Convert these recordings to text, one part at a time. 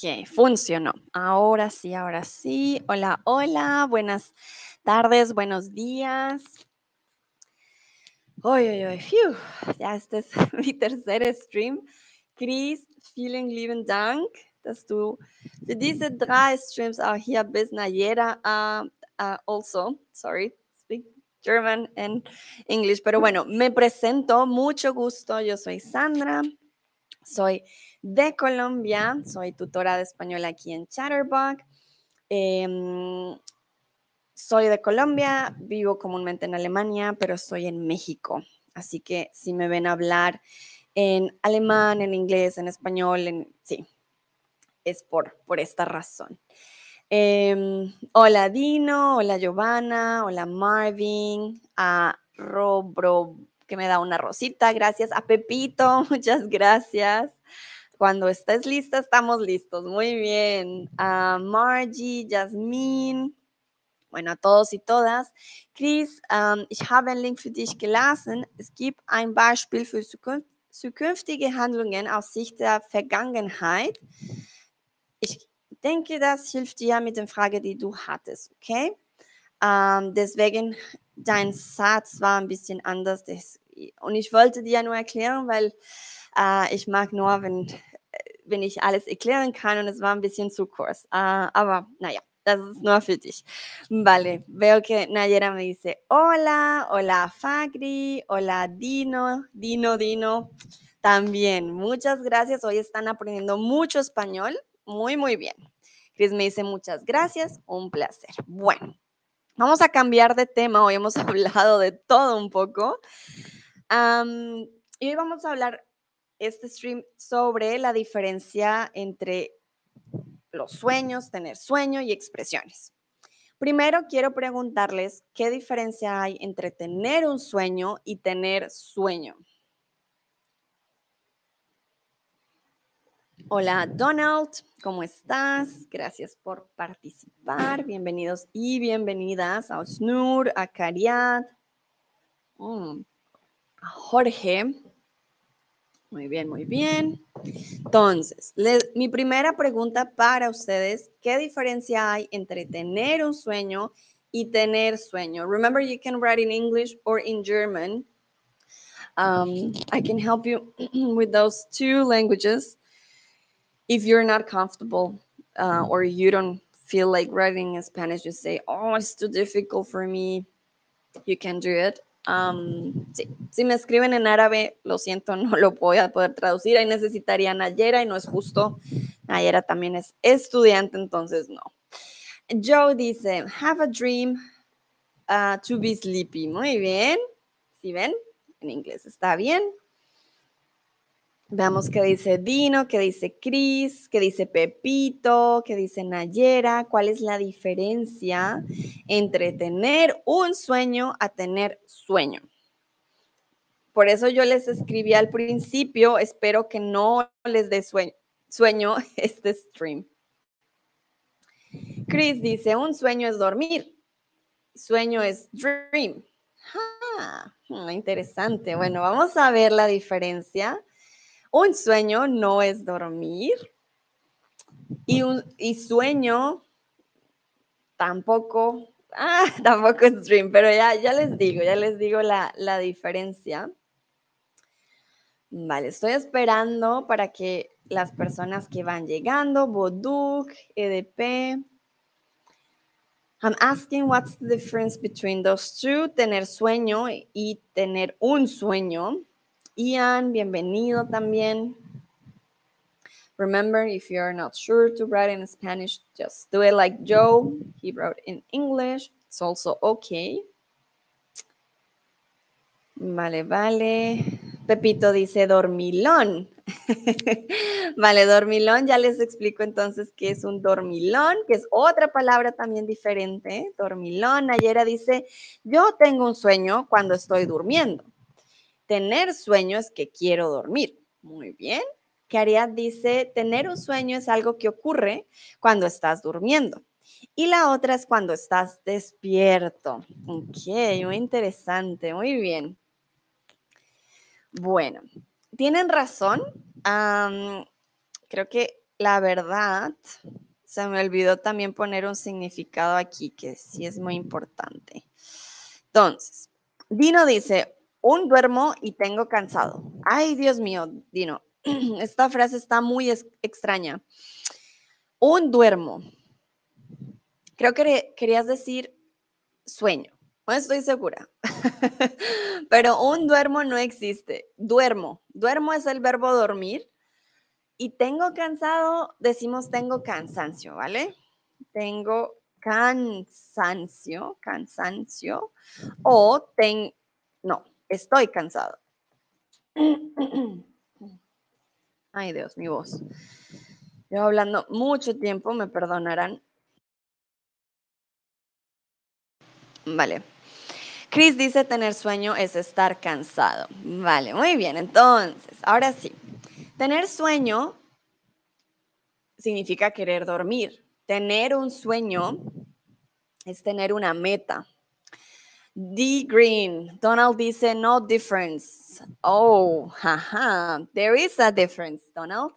Ok, funcionó. Ahora sí, ahora sí. Hola, hola. Buenas tardes, buenos días. Uy, uy, uy. Phew. Este ist mi tercer Stream. Chris, vielen lieben Dank, dass du für diese drei Streams auch hier bist. Nayera, uh, uh, also, sorry, speak German and English. Pero bueno, me presento, mucho gusto. Yo soy Sandra, soy de Colombia, soy tutora de español aquí en Chatterbox. Em, soy de Colombia, vivo comúnmente en Alemania, pero estoy en México. Así que si me ven hablar en alemán, en inglés, en español, en, sí, es por, por esta razón. Em, hola Dino, hola Giovanna, hola Marvin, a Robro, que me da una rosita, gracias. A Pepito, muchas gracias. Cuando estés lista, estamos listos. Muy bien. A Margie, Jasmine, bueno, a todos y todas. Chris, ähm, ich habe einen Link für dich gelassen. Es gibt ein Beispiel für zukünftige Handlungen aus Sicht der Vergangenheit. Ich denke, das hilft dir mit der Frage, die du hattest, okay? Ähm, deswegen, dein Satz war ein bisschen anders. Das, und ich wollte dir nur erklären, weil äh, ich mag nur, wenn, wenn ich alles erklären kann und es war ein bisschen zu kurz. Äh, aber naja, das ist nur für dich. Vale, veo que Nayera me dice, hola, hola Fagri, hola Dino, Dino, Dino. También, muchas gracias. Hoy están aprendiendo mucho español. Muy, muy bien. Chris me dice muchas gracias, un placer. Bueno, vamos a cambiar de tema. Hoy hemos hablado de todo un poco. Y hoy vamos a hablar este stream sobre la diferencia entre los sueños, tener sueño y expresiones. Primero quiero preguntarles qué diferencia hay entre tener un sueño y tener sueño. Hola Donald, ¿cómo estás? Gracias por participar. Bienvenidos y bienvenidas a Osnur, a Cariat, mm, a Jorge. Muy bien, muy bien. Entonces, mi primera pregunta para ustedes, ¿qué diferencia hay entre tener un sueño y tener sueño? Remember, you can write in English or in German. Um, I can help you with those two languages. If you're not comfortable uh, or you don't feel like writing in Spanish, you say, oh, it's too difficult for me, you can do it. Um, sí. Si me escriben en árabe, lo siento, no lo voy a poder traducir. Ahí necesitaría Nayera y no es justo. Nayera también es estudiante, entonces no. Joe dice, have a dream uh, to be sleepy. Muy bien. ¿Sí ven? En inglés está bien. Veamos qué dice Dino, qué dice Cris, qué dice Pepito, qué dice Nayera, cuál es la diferencia entre tener un sueño a tener sueño. Por eso yo les escribí al principio, espero que no les dé sueño, sueño este stream. Chris dice, un sueño es dormir, sueño es dream. Ah, interesante. Bueno, vamos a ver la diferencia un sueño no es dormir y, un, sueño tampoco, ah, tampoco es dream, pero ya, ya les digo, ya les digo la, la diferencia. Vale, estoy esperando para que las personas que van llegando, Boduk, EDP, I'm asking what's the difference between those two, tener sueño y tener un sueño. Ian, bienvenido también. Remember, if you're not sure to write in Spanish, just do it like Joe. He wrote in English. It's also okay. Vale, vale. Pepito dice dormilón. vale, dormilón. Ya les explico entonces qué es un dormilón, que es otra palabra también diferente. Dormilón. Ayera dice, yo tengo un sueño cuando estoy durmiendo. Tener sueño es que quiero dormir. Muy bien. Cariat dice, tener un sueño es algo que ocurre cuando estás durmiendo. Y la otra es cuando estás despierto. Ok, muy interesante, muy bien. Bueno, tienen razón. creo que la verdad, se me olvidó también poner un significado aquí que sí es muy importante. Entonces, Dino dice, un duermo y tengo cansado. Ay, Dios mío, Dino, esta frase está muy extraña. Un duermo. Creo que querías decir sueño. No estoy segura. Pero un duermo no existe. Duermo. Duermo es el verbo dormir. Y tengo cansado, decimos tengo cansancio, ¿vale? Tengo cansancio, cansancio. O ten, no, estoy cansado. Ay, Dios, mi voz. Yo hablando mucho tiempo, me perdonarán. Vale. Chris dice tener sueño es estar cansado. Vale, muy bien. Entonces, ahora sí. Tener sueño significa querer dormir. Tener un sueño es tener una meta. D. Green, Donald dice no difference. Oh, haha, there is a difference, Donald.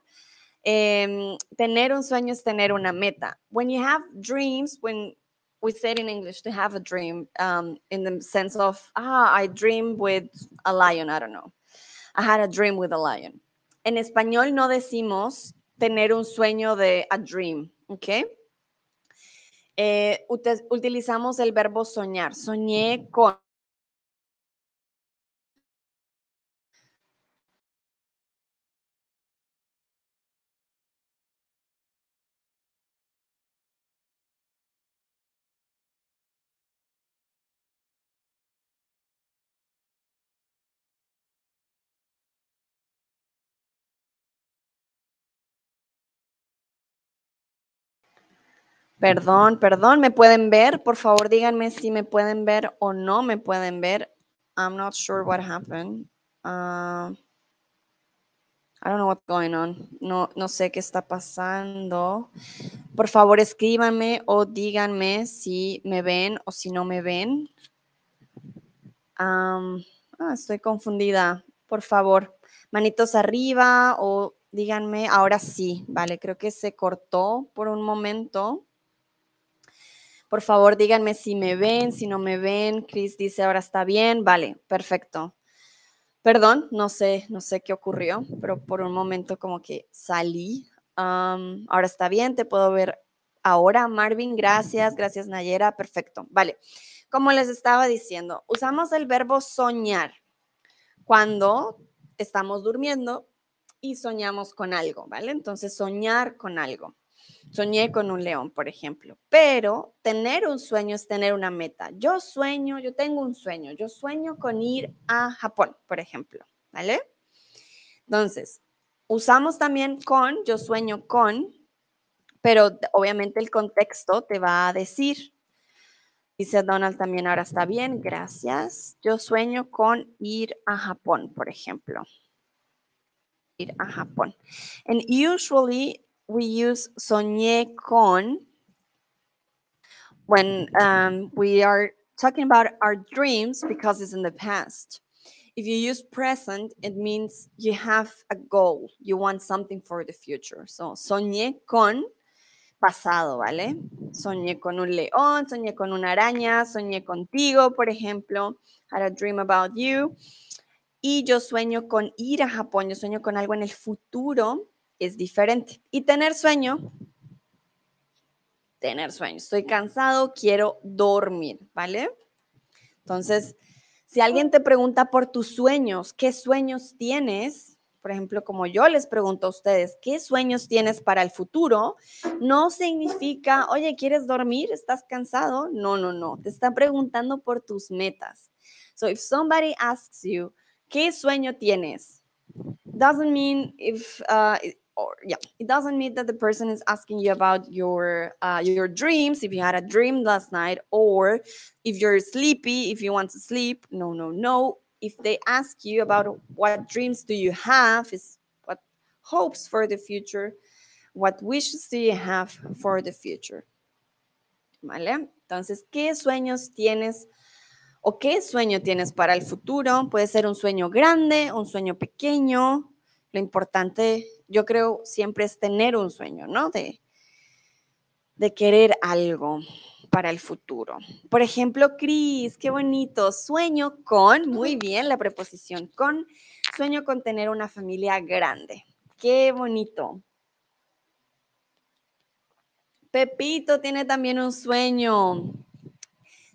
Um, tener un sueño es tener una meta. When you have dreams, when we said in English to have a dream, um, in the sense of, ah, I dream with a lion, I don't know. I had a dream with a lion. En español no decimos tener un sueño de a dream, ¿ok? Eh, utilizamos el verbo soñar. Soñé con Perdón, perdón, ¿me pueden ver? Por favor, díganme si me pueden ver o no me pueden ver. I'm not sure what happened. Uh, I don't know what's going on. No, no sé qué está pasando. Por favor, escríbanme o díganme si me ven o si no me ven. ah, estoy confundida. Por favor, manitos arriba o díganme. Ahora sí, vale, creo que se cortó por un momento. Por favor, díganme si me ven, si no me ven. Chris dice, ahora está bien. Vale, perfecto. Perdón, no sé, no sé qué ocurrió, pero por un momento como que salí. ahora está bien, te puedo ver ahora. Marvin, gracias, gracias Nayera, perfecto. Vale, como les estaba diciendo, usamos el verbo soñar cuando estamos durmiendo y soñamos con algo, ¿vale? Entonces, soñar con algo. Soñé con un león, por ejemplo. Pero tener un sueño es tener una meta. Yo sueño, yo tengo un sueño. Yo sueño con ir a Japón, por ejemplo. ¿Vale? Entonces, usamos también con, yo sueño con, pero obviamente el contexto te va a decir. Dice Donald también, ahora está bien, gracias. Yo sueño con ir a Japón, por ejemplo. Ir a Japón. And usually we use soñé con when um, we are talking about our dreams because it's in the past. If you use present, it means you have a goal, you want something for the future. So, soñé con pasado, ¿vale? Soñé con un león, soñé con una araña, soñé contigo, por ejemplo. Had a dream about you. Y yo sueño con ir a Japón, yo sueño con algo en el futuro es diferente. Y tener sueño, tener sueño. Estoy cansado, quiero dormir, ¿vale? Entonces, si alguien te pregunta por tus sueños, ¿qué sueños tienes? Por ejemplo, como yo les pregunto a ustedes, ¿qué sueños tienes para el futuro? No significa, oye, ¿quieres dormir? ¿Estás cansado? No, no, no. Te está preguntando por tus metas. So if somebody asks you, ¿qué sueño tienes? Doesn't mean if uh, or yeah it doesn't mean that the person is asking you about your uh, your dreams if you had a dream last night or if you're sleepy if you want to sleep no no no if they ask you about what dreams do you have is what hopes for the future what wishes do you have for the future vale entonces qué sueños tienes ¿O qué sueño tienes para el futuro? Puede ser un sueño grande, un sueño pequeño. Lo importante, yo creo, siempre es tener un sueño, ¿no? De, de querer algo para el futuro. Por ejemplo, Cris, qué bonito. Sueño con, muy bien, la preposición con, sueño con tener una familia grande. Qué bonito. Pepito tiene también un sueño.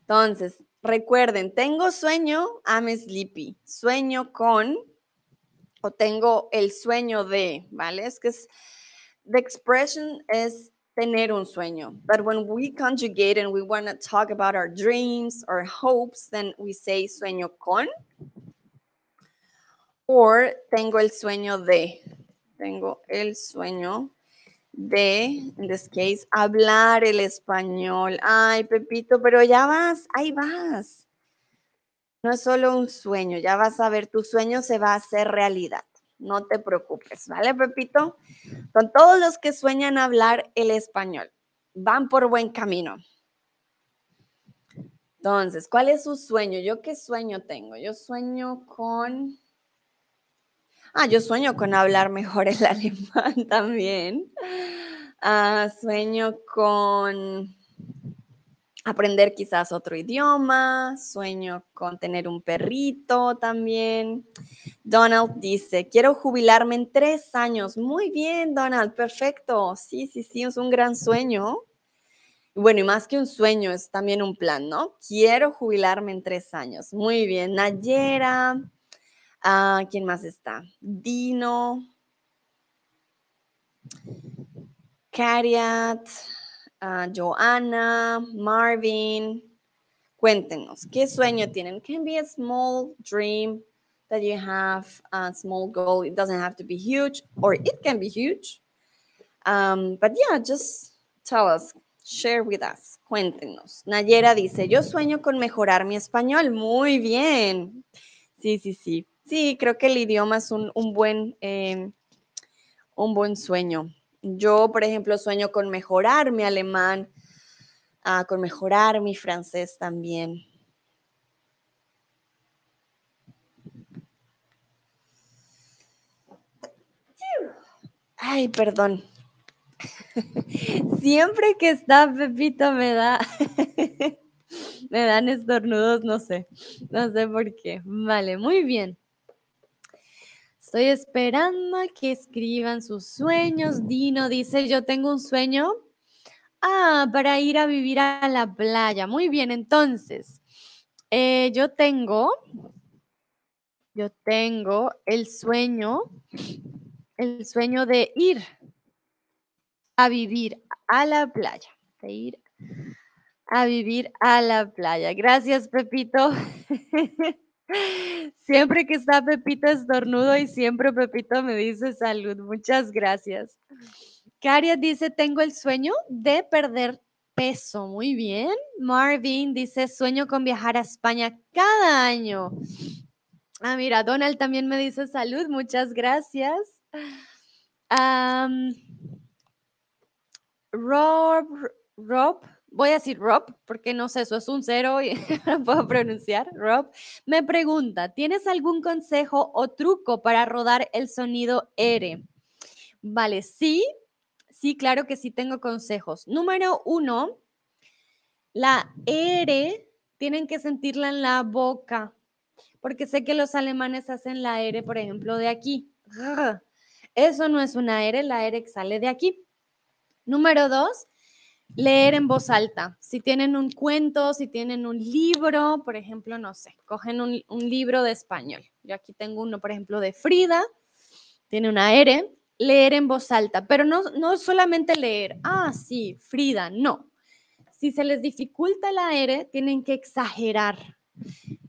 Entonces, recuerden, tengo sueño, I'm sleepy. Sueño con, tengo el sueño de, ¿vale? Es que es, the expression es tener un sueño. But when we conjugate and we want to talk about our dreams or hopes, then we say sueño con. Or tengo el sueño de. Tengo el sueño de, in this case, hablar el español. Ay, Pepito, pero ya vas, ahí vas. No es solo un sueño, ya vas a ver, tu sueño se va a hacer realidad. No te preocupes, ¿vale, Pepito? Con todos los que sueñan hablar el español, van por buen camino. Entonces, ¿cuál es su sueño? ¿Yo qué sueño tengo? Yo sueño con... Ah, yo sueño con hablar mejor el alemán también. Ah, sueño con aprender quizás otro idioma, sueño con tener un perrito también. Donald dice, quiero jubilarme en tres años. Muy bien, Donald, perfecto. Sí, sí, sí, es un gran sueño. Bueno, y más que un sueño, es también un plan, ¿no? Quiero jubilarme en tres años. Muy bien, Nayera. Ah, ¿Quién más está? Dino. Cariat. Ah, Joanna, Marvin. Cuéntenos, ¿qué sueño tienen? Can be a small dream that you have, a small goal. It doesn't have to be huge, or it can be huge. Um, but yeah, just tell us, share with us. Cuéntenos. Nayera dice, yo sueño con mejorar mi español. Muy bien. Sí, sí, sí. Sí, creo que el idioma es un, buen, eh, un buen sueño. Yo, por ejemplo, sueño con mejorar mi alemán, ah, con mejorar mi francés también. Ay, perdón. Siempre que está Pepito me da, me dan estornudos, no sé, no sé por qué. Vale, muy bien. Estoy esperando a que escriban sus sueños. Dino dice, yo tengo un sueño. Ah, para ir a vivir a la playa. Muy bien, entonces, eh, yo tengo, yo tengo el sueño, el sueño de ir a vivir a la playa, de ir a vivir a la playa. Gracias, Pepito. Siempre que está Pepito estornudo y siempre Pepito me dice salud. Muchas gracias. Caria dice, tengo el sueño de perder peso. Muy bien. Marvin dice, sueño con viajar a España cada año. Ah, mira, Donald también me dice salud. Muchas gracias. Rob, Rob voy a decir Rob, porque no sé, eso es un cero y no puedo pronunciar, Rob, me pregunta, ¿tienes algún consejo o truco para rodar el sonido R? Vale, sí, sí, claro que sí tengo consejos. Número uno, la R tienen que sentirla en la boca, porque sé que los alemanes hacen la R, por ejemplo, de aquí. Eso no es una R, la R sale de aquí. Número dos, leer en voz alta. Si tienen un cuento, si tienen un libro, por ejemplo, no sé, cogen un, libro de español. Yo aquí tengo uno, por ejemplo, de Frida, tiene una R, leer en voz alta, pero no, no solamente leer, ah, sí, Frida, no. Si se les dificulta la R, tienen que exagerar.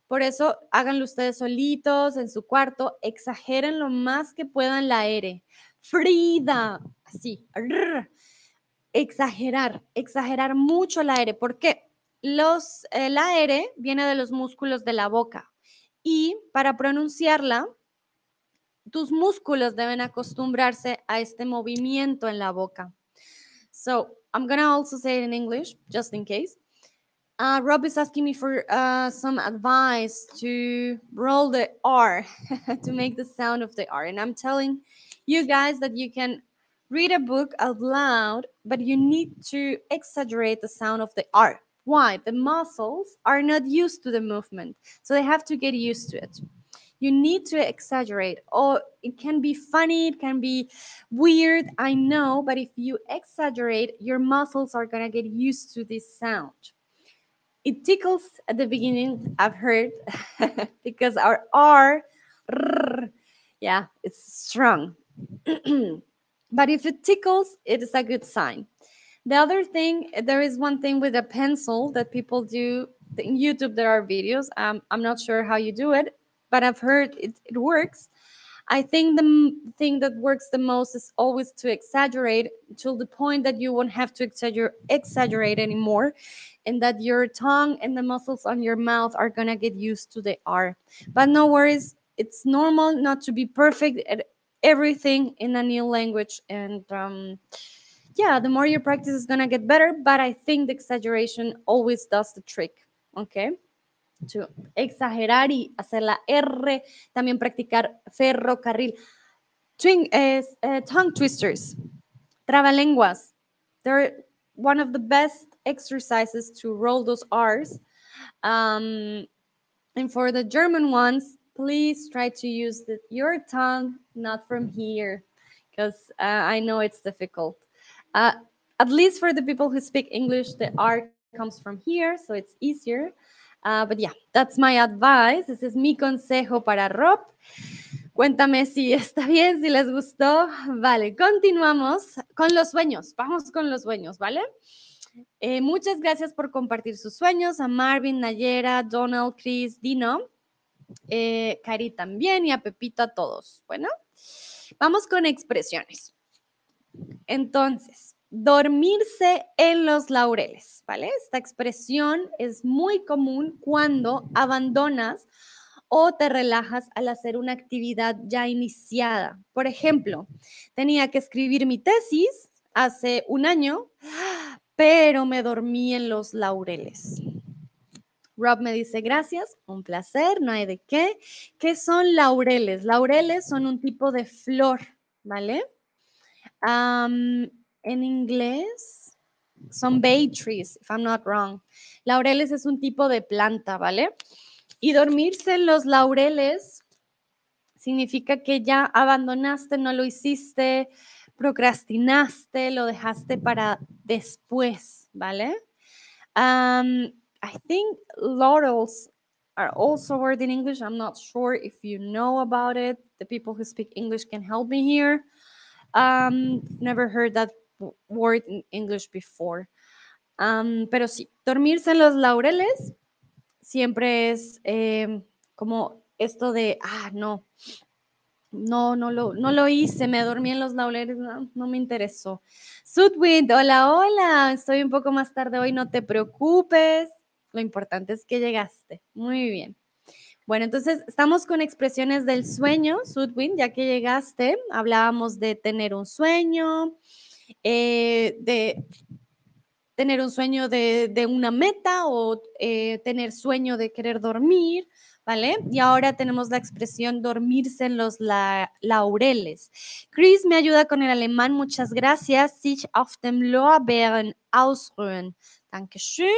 Por eso háganlo ustedes solitos en su cuarto, exageren lo más que puedan la R. Frida, así exagerar, exagerar mucho el aire. porque Los, el aire viene de los músculos de la boca y para pronunciarla, tus músculos deben acostumbrarse a este movimiento en la boca. So, I'm going to also say it in English, just in case. Uh, Rob is asking me for uh, some advice to roll the R to make the sound of the R. And I'm telling you guys that you can read a book out loud, but you need to exaggerate the sound of the R. Why? The muscles are not used to the movement, so they have to get used to it. You need to exaggerate. Or it can be funny, it can be weird, I know, but if you exaggerate, your muscles are gonna get used to this sound it tickles at the beginning i've heard because our r yeah it's strong but if it tickles it is a good sign the other thing there is one thing with a pencil that people do in youtube there are videos um, i'm not sure how you do it but i've heard it, it works I think the thing that works the most is always to exaggerate till the point that you won't have to exaggerate, exaggerate anymore, and that your tongue and the muscles on your mouth are gonna get used to the R. But no worries, it's normal not to be perfect at everything in a new language, and um, yeah, the more you practice, is gonna get better. But I think the exaggeration always does the trick. Okay. to exagerar y hacer la R, también practicar ferrocarril. Twin, es, uh, tongue twisters, trabalenguas. They're one of the best exercises to roll those R's. Um, and for the German ones, please try to use the, your tongue, not from here, because uh, I know it's difficult. Uh, at least for the people who speak English, the R comes from here, so it's easier. Uh, but yeah, that's my advice. Ese es mi consejo para Rob. Cuéntame si está bien, si les gustó. Vale, continuamos con los sueños. Vamos con los sueños, ¿vale? Eh, muchas gracias por compartir sus sueños a Marvin, Nayera, Donald, Chris, Dino, eh, Cari también y a Pepito a todos. Bueno, vamos con expresiones. Entonces, dormirse en los laureles, ¿vale? Esta expresión es muy común cuando abandonas o te relajas al hacer una actividad ya iniciada. Por ejemplo, tenía que escribir mi tesis hace un año, pero me dormí en los laureles. Rob me dice, gracias, un placer, no hay de qué. ¿Qué son laureles? Laureles son un tipo de flor, ¿vale? En inglés son bay trees, if I'm not wrong. Laureles es un tipo de planta, ¿vale? Y dormirse en los laureles significa que ya abandonaste, no lo hiciste, procrastinaste, lo dejaste para después, ¿vale? I think laurels are also word in English. I'm not sure if you know about it. The people who speak English can help me here. Um, never heard that word in English before. Um, pero sí, dormirse en los laureles siempre es eh, como esto de, ah, no, no, no lo, no lo hice, me dormí en los laureles, no, no me interesó. Sudwind, hola, hola, estoy un poco más tarde hoy, no te preocupes. Lo importante es que llegaste. Muy bien. Bueno, entonces estamos con expresiones del sueño, Sudwin, ya que llegaste, hablábamos de tener un sueño, eh, de tener un sueño de, una meta o eh, tener sueño de querer dormir, ¿vale? Y ahora tenemos la expresión dormirse en los la- laureles. Chris me ayuda con el alemán, muchas gracias. Sich auf dem Lorbeeren ausruhen. Dankeschön.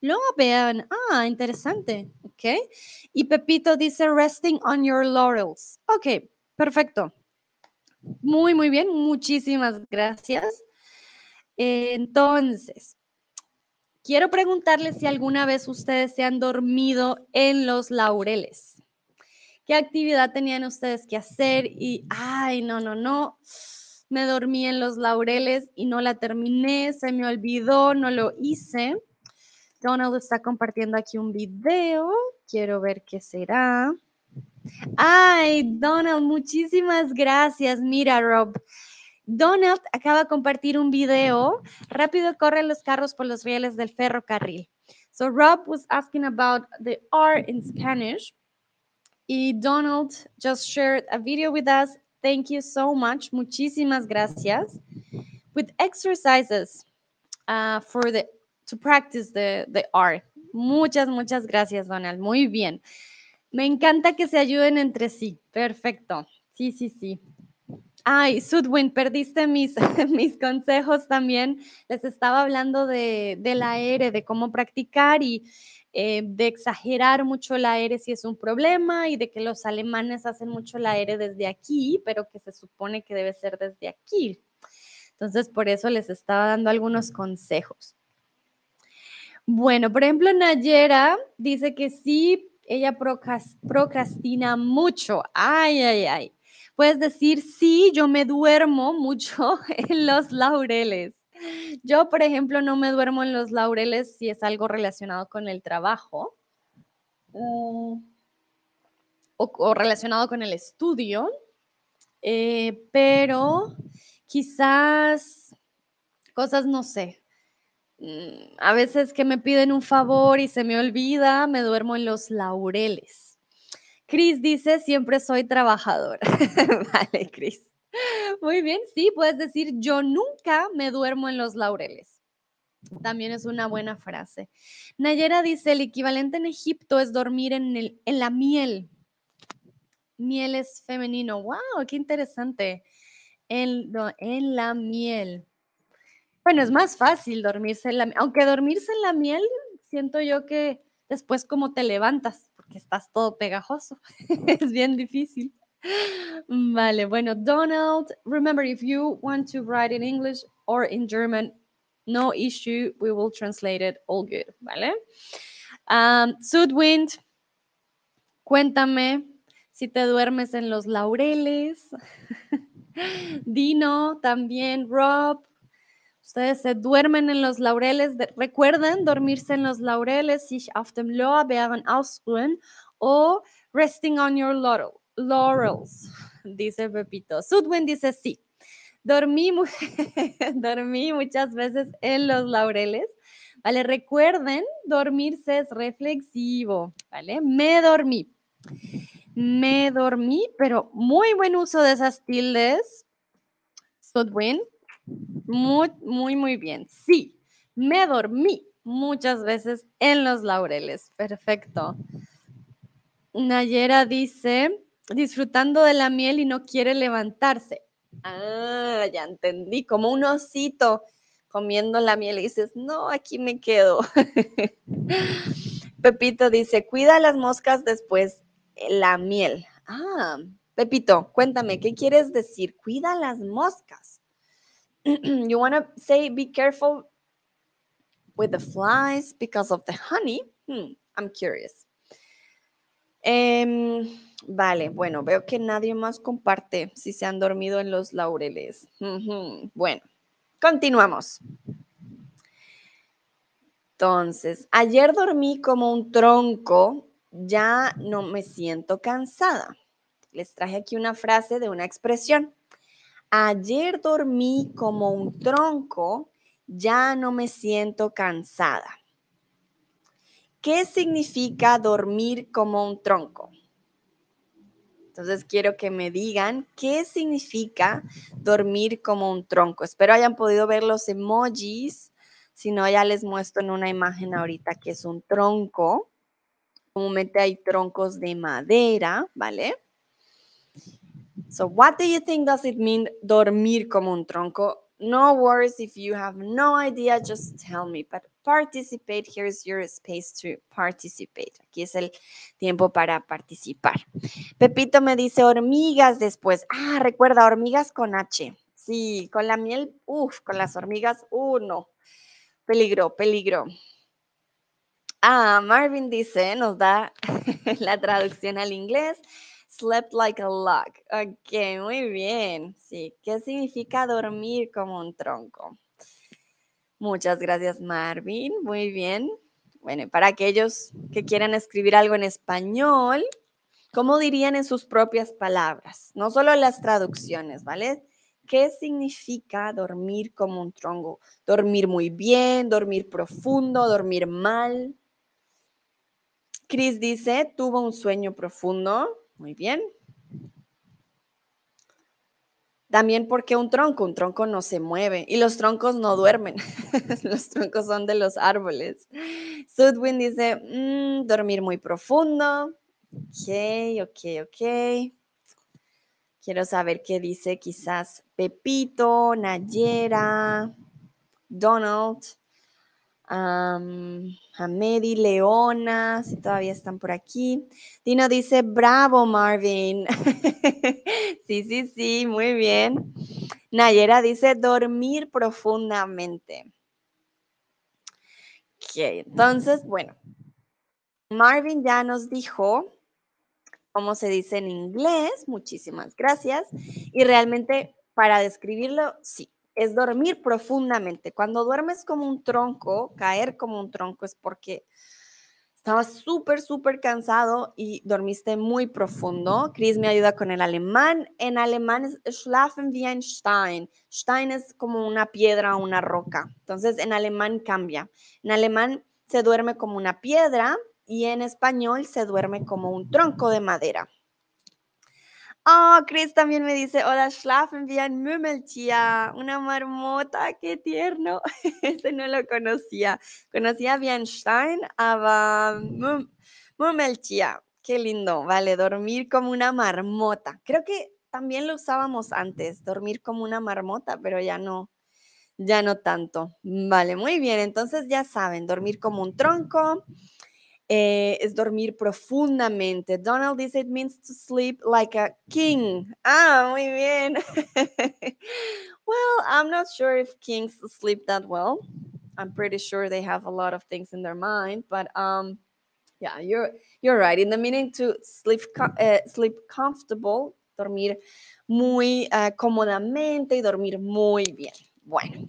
Lorbeeren. Ah, interesante. Ok. Y Pepito dice resting on your laurels. Ok, perfecto. Muy, muy bien. Muchísimas gracias. Entonces, quiero preguntarles si alguna vez ustedes se han dormido en los laureles. ¿Qué actividad tenían ustedes que hacer? Y, ay, no, no, no, me dormí en los laureles y no la terminé, se me olvidó, no lo hice. Donald está compartiendo aquí un video. Quiero ver qué será. Ay, Donald, muchísimas gracias. Mira, Rob. Donald acaba de compartir un video. Rápido corren los carros por los rieles del ferrocarril. So Rob was asking about the R in Spanish. Y Donald just shared a video with us. Thank you so much. Muchísimas gracias. With exercises uh, for the to practice the the R. Muchas, muchas gracias, Donald. Muy bien. Me encanta que se ayuden entre sí. Perfecto. Sí, sí, sí. Ay, Sudwin, perdiste mis, mis consejos también. Les estaba hablando de, de la de cómo practicar y eh, de exagerar mucho la R si es un problema y de que los alemanes hacen mucho la R desde aquí, pero que se supone que debe ser desde aquí. Entonces, por eso les estaba dando algunos consejos. Bueno, por ejemplo, Nayera dice que sí, ella procrastina mucho. Ay, ay, ay. Puedes decir, sí, yo me duermo mucho en los laureles. Yo, por ejemplo, no me duermo en los laureles si es algo relacionado con el trabajo o, relacionado con el estudio, eh, pero quizás cosas, no sé, a veces que me piden un favor y se me olvida, me duermo en los laureles. Cris dice, siempre soy trabajador. vale, Cris. Muy bien, sí, puedes decir, yo nunca me duermo en los laureles. También es una buena frase. Nayera dice, el equivalente en Egipto es dormir en, el, en la miel. Miel es femenino. ¡Wow! ¡Qué interesante! En la miel. Bueno, es más fácil dormirse en la miel. Aunque dormirse en la miel, siento yo que después como te levantas porque estás todo pegajoso. es bien difícil. Vale, bueno, Donald, remember if you want to write in English or in German, no issue, we will translate it all good, ¿vale? Um, Sudwind, cuéntame si te duermes en los laureles. Dino, también, Rob, Ustedes se duermen en los laureles. recuerden dormirse en los laureles, sich auf dem Lorbeeren o resting on your laurels, dice Pepito. Sudwin dice sí. Dormí, dormí muchas veces en los laureles. ¿Vale? Recuerden, dormirse es reflexivo, ¿vale? Me dormí. Me dormí, pero muy buen uso de esas tildes. Sudwin, muy, muy, muy bien. Sí, me dormí muchas veces en los laureles. Perfecto. Nayera dice, disfrutando de la miel y no quiere levantarse. Ah, ya entendí, como un osito comiendo la miel y dices, no, aquí me quedo. Pepito dice, cuida las moscas después la miel. Ah, Pepito, cuéntame, ¿qué quieres decir? Cuida las moscas. you want to say be careful with the flies because of the honey? Hmm, I'm curious. Em, vale, bueno, veo que nadie más comparte si se han dormido en los laureles. Bueno, continuamos. Entonces, ayer dormí como un tronco, ya no me siento cansada. Les traje aquí una frase de una expresión. Ayer dormí como un tronco, ya no me siento cansada. ¿Qué significa dormir como un tronco? Entonces quiero que me digan qué significa dormir como un tronco. Espero hayan podido ver los emojis. Si no, ya les muestro en una imagen ahorita que es un tronco. Comúnmente hay troncos de madera, ¿vale? So what do you think does it mean dormir como un tronco? No worries if you have no idea, just tell me. But participate, here's your space to participate. Aquí es el tiempo para participar. Pepito me dice hormigas después. Ah, recuerda, hormigas con H. Sí, con la miel, uff, con las hormigas, uh, no. Peligro, peligro. Ah, Marvin dice, nos da la traducción al inglés. Slept like a log. Ok, muy bien. Sí, ¿qué significa dormir como un tronco? Muchas gracias, Marvin. Muy bien. Bueno, para aquellos que quieran escribir algo en español, ¿cómo dirían en sus propias palabras? No solo las traducciones, ¿vale? ¿Qué significa dormir como un tronco? Dormir muy bien, dormir profundo, dormir mal. Chris dice, tuvo un sueño profundo. Muy bien. También porque un tronco, un tronco no se mueve y los troncos no duermen. los troncos son de los árboles. Sudwin dice, mm, dormir muy profundo. Ok, ok, ok. Quiero saber qué dice quizás Pepito, Nayera, Donald, um, Hamedi, Leona, si todavía están por aquí. Dino dice, bravo Marvin. sí, sí, sí, muy bien. Nayera dice, dormir profundamente. Ok, entonces, bueno, Marvin ya nos dijo cómo se dice en inglés, muchísimas gracias. Y realmente para describirlo, sí, es dormir profundamente. Cuando duermes como un tronco, caer como un tronco es porque estabas súper, súper cansado y dormiste muy profundo. Chris me ayuda con el alemán. En alemán es schlafen wie ein Stein. Stein es como una piedra o una roca. Entonces en alemán cambia. En alemán se duerme como una piedra y en español se duerme como un tronco de madera. Oh, Chris también me dice, hola, schlafen wie ein una marmota, qué tierno. Ese no lo conocía. Conocía Stein, aber Mümmeltier, qué lindo, vale, dormir como una marmota. Creo que también lo usábamos antes, dormir como una marmota, pero ya no, ya no tanto. Vale, muy bien, entonces ya saben, dormir como un tronco, eh, es dormir profundamente. Donald dice it means to sleep like a king. Ah, muy bien. well, I'm not sure if kings sleep that well. I'm pretty sure they have a lot of things in their mind, but um, yeah, you're you're right. In the meaning to sleep uh, sleep comfortable, dormir muy uh, cómodamente y dormir muy bien. Bueno,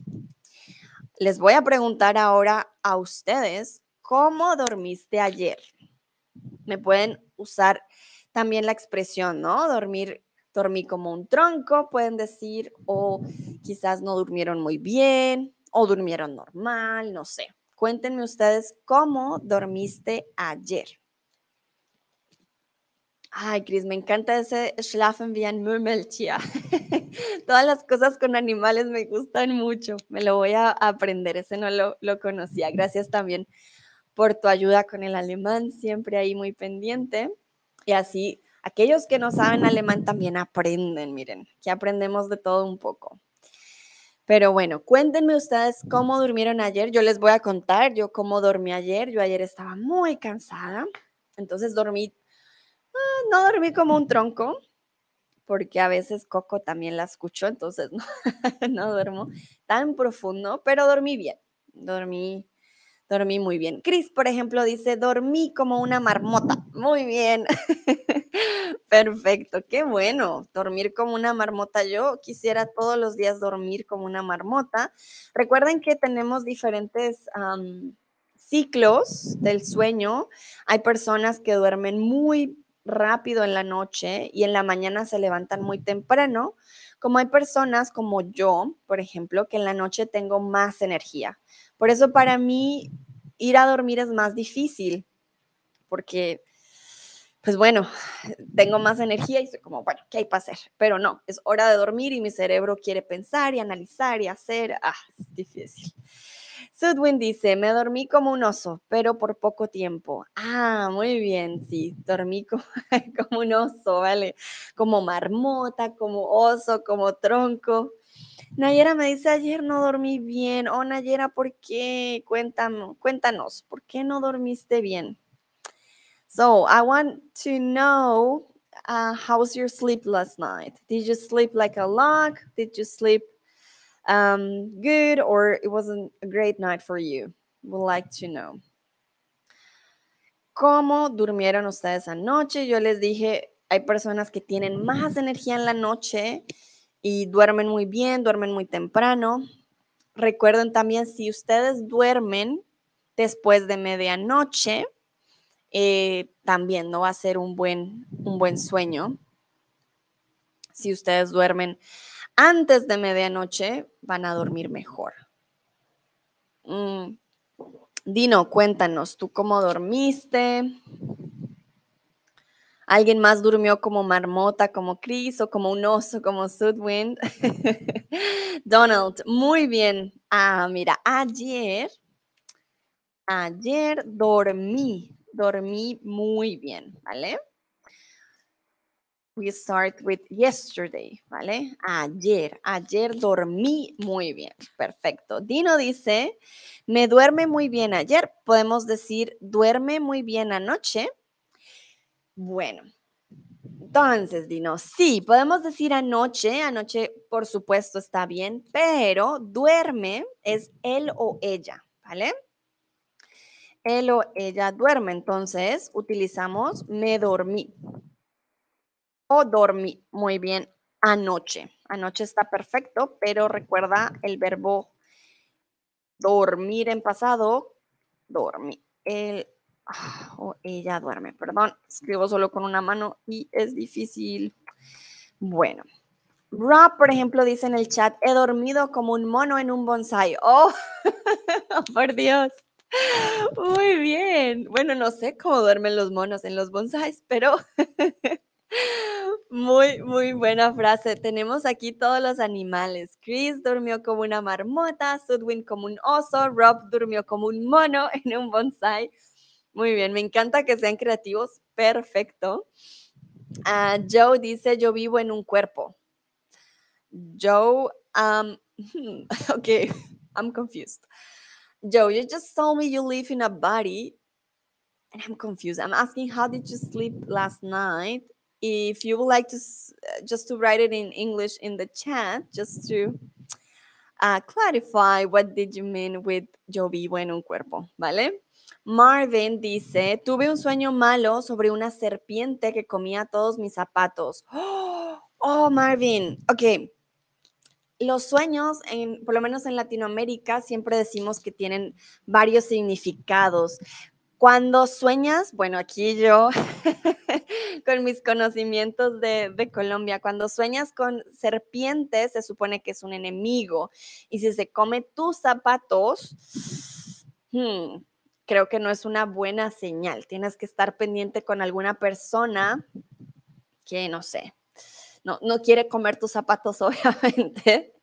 les voy a preguntar ahora a ustedes ¿Cómo dormiste ayer? Me pueden usar también la expresión, ¿no? Dormir, dormí como un tronco, pueden decir, o quizás no durmieron muy bien, o durmieron normal, no sé. Cuéntenme ustedes cómo dormiste ayer. Ay, Cris, me encanta ese Schlafen wie ein. Todas las cosas con animales me gustan mucho. Me lo voy a aprender, ese no lo, lo conocía. Gracias también por tu ayuda con el alemán, siempre ahí muy pendiente. Y así, aquellos que no saben alemán también aprenden, miren, que aprendemos de todo un poco. Pero bueno, cuéntenme ustedes cómo durmieron ayer. Yo les voy a contar yo cómo dormí ayer. Yo ayer estaba muy cansada, entonces dormí, ah, no dormí como un tronco, porque a veces Coco también la escucho, entonces no, no duermo tan profundo, pero dormí bien. Dormí Dormí muy bien. Chris, por ejemplo, dice, dormí como una marmota. Muy bien. Perfecto, qué bueno. Dormir como una marmota. Yo quisiera todos los días dormir como una marmota. Recuerden que tenemos diferentes ciclos del sueño. Hay personas que duermen muy rápido en la noche y en la mañana se levantan muy temprano, como hay personas como yo, por ejemplo, que en la noche tengo más energía. Por eso para mí ir a dormir es más difícil, porque, pues bueno, tengo más energía y soy como, bueno, ¿qué hay para hacer? Pero no, es hora de dormir y mi cerebro quiere pensar y analizar y hacer. Ah, es difícil. Sudwin dice, me dormí como un oso, pero por poco tiempo. Ah, muy bien, sí, dormí como, como un oso, ¿vale? Como marmota, como oso, como tronco. Nayera me dice, ayer no dormí bien. Oh, Nayera, ¿por qué? Cuéntanos, cuéntanos, ¿por qué no dormiste bien? So, I want to know uh, how's your sleep last night? Did you sleep like a log? Did you sleep um, good or it wasn't a great night for you? Would like to know. ¿Cómo durmieron ustedes anoche? Yo les dije, hay personas que tienen más energía en la noche y duermen muy bien, duermen muy temprano. Recuerden también si ustedes duermen después de medianoche, eh, también no va a ser un buen, un buen sueño. Si ustedes duermen antes de medianoche, van a dormir mejor. Mm. Dino, cuéntanos, ¿tú cómo dormiste? Alguien más durmió como marmota, como Chris, o como un oso, como Sudwind. Donald, muy bien. Ah, mira, ayer, ayer dormí, dormí muy bien, ¿vale? We start with yesterday, ¿vale? Ayer, ayer dormí muy bien. Perfecto. Dino dice, me duerme muy bien ayer. Podemos decir, duerme muy bien anoche. Bueno, entonces, Dino, sí, podemos decir anoche, anoche por supuesto está bien, pero duerme es él o ella, ¿vale? Él o ella duerme, entonces utilizamos me dormí o dormí. Muy bien, anoche. Anoche está perfecto, pero recuerda el verbo dormir en pasado, dormí. Él ah, o ella duerme, perdón, escribo solo con una mano y es difícil. Bueno, Rob, por ejemplo, dice en el chat, he dormido como un mono en un bonsai. Oh, por Dios. Muy bien. Bueno, no sé cómo duermen los monos en los bonsais, pero muy, muy buena frase. Tenemos aquí todos los animales. Chris durmió como una marmota, Sudwin como un oso, Rob durmió como un mono en un bonsai. Muy bien, me encanta que sean creativos. Perfecto. Uh, Joe dice, yo vivo en un cuerpo. Joe, um, okay, I'm confused. Joe, you just told me you live in a body, and I'm confused. I'm asking, how did you sleep last night? If you would like to just to write it in English in the chat, just to uh, clarify what did you mean with yo vivo en un cuerpo, ¿vale? Marvin dice, tuve un sueño malo sobre una serpiente que comía todos mis zapatos. Oh, Marvin, ok. Los sueños, por lo menos en Latinoamérica, siempre decimos que tienen varios significados. Cuando sueñas, bueno, aquí yo con mis conocimientos de, de, Colombia, cuando sueñas con serpientes, se supone que es un enemigo. Y si se come tus zapatos, hmm, creo que no es una buena señal. Tienes que estar pendiente con alguna persona que, no sé, no, no quiere comer tus zapatos, obviamente,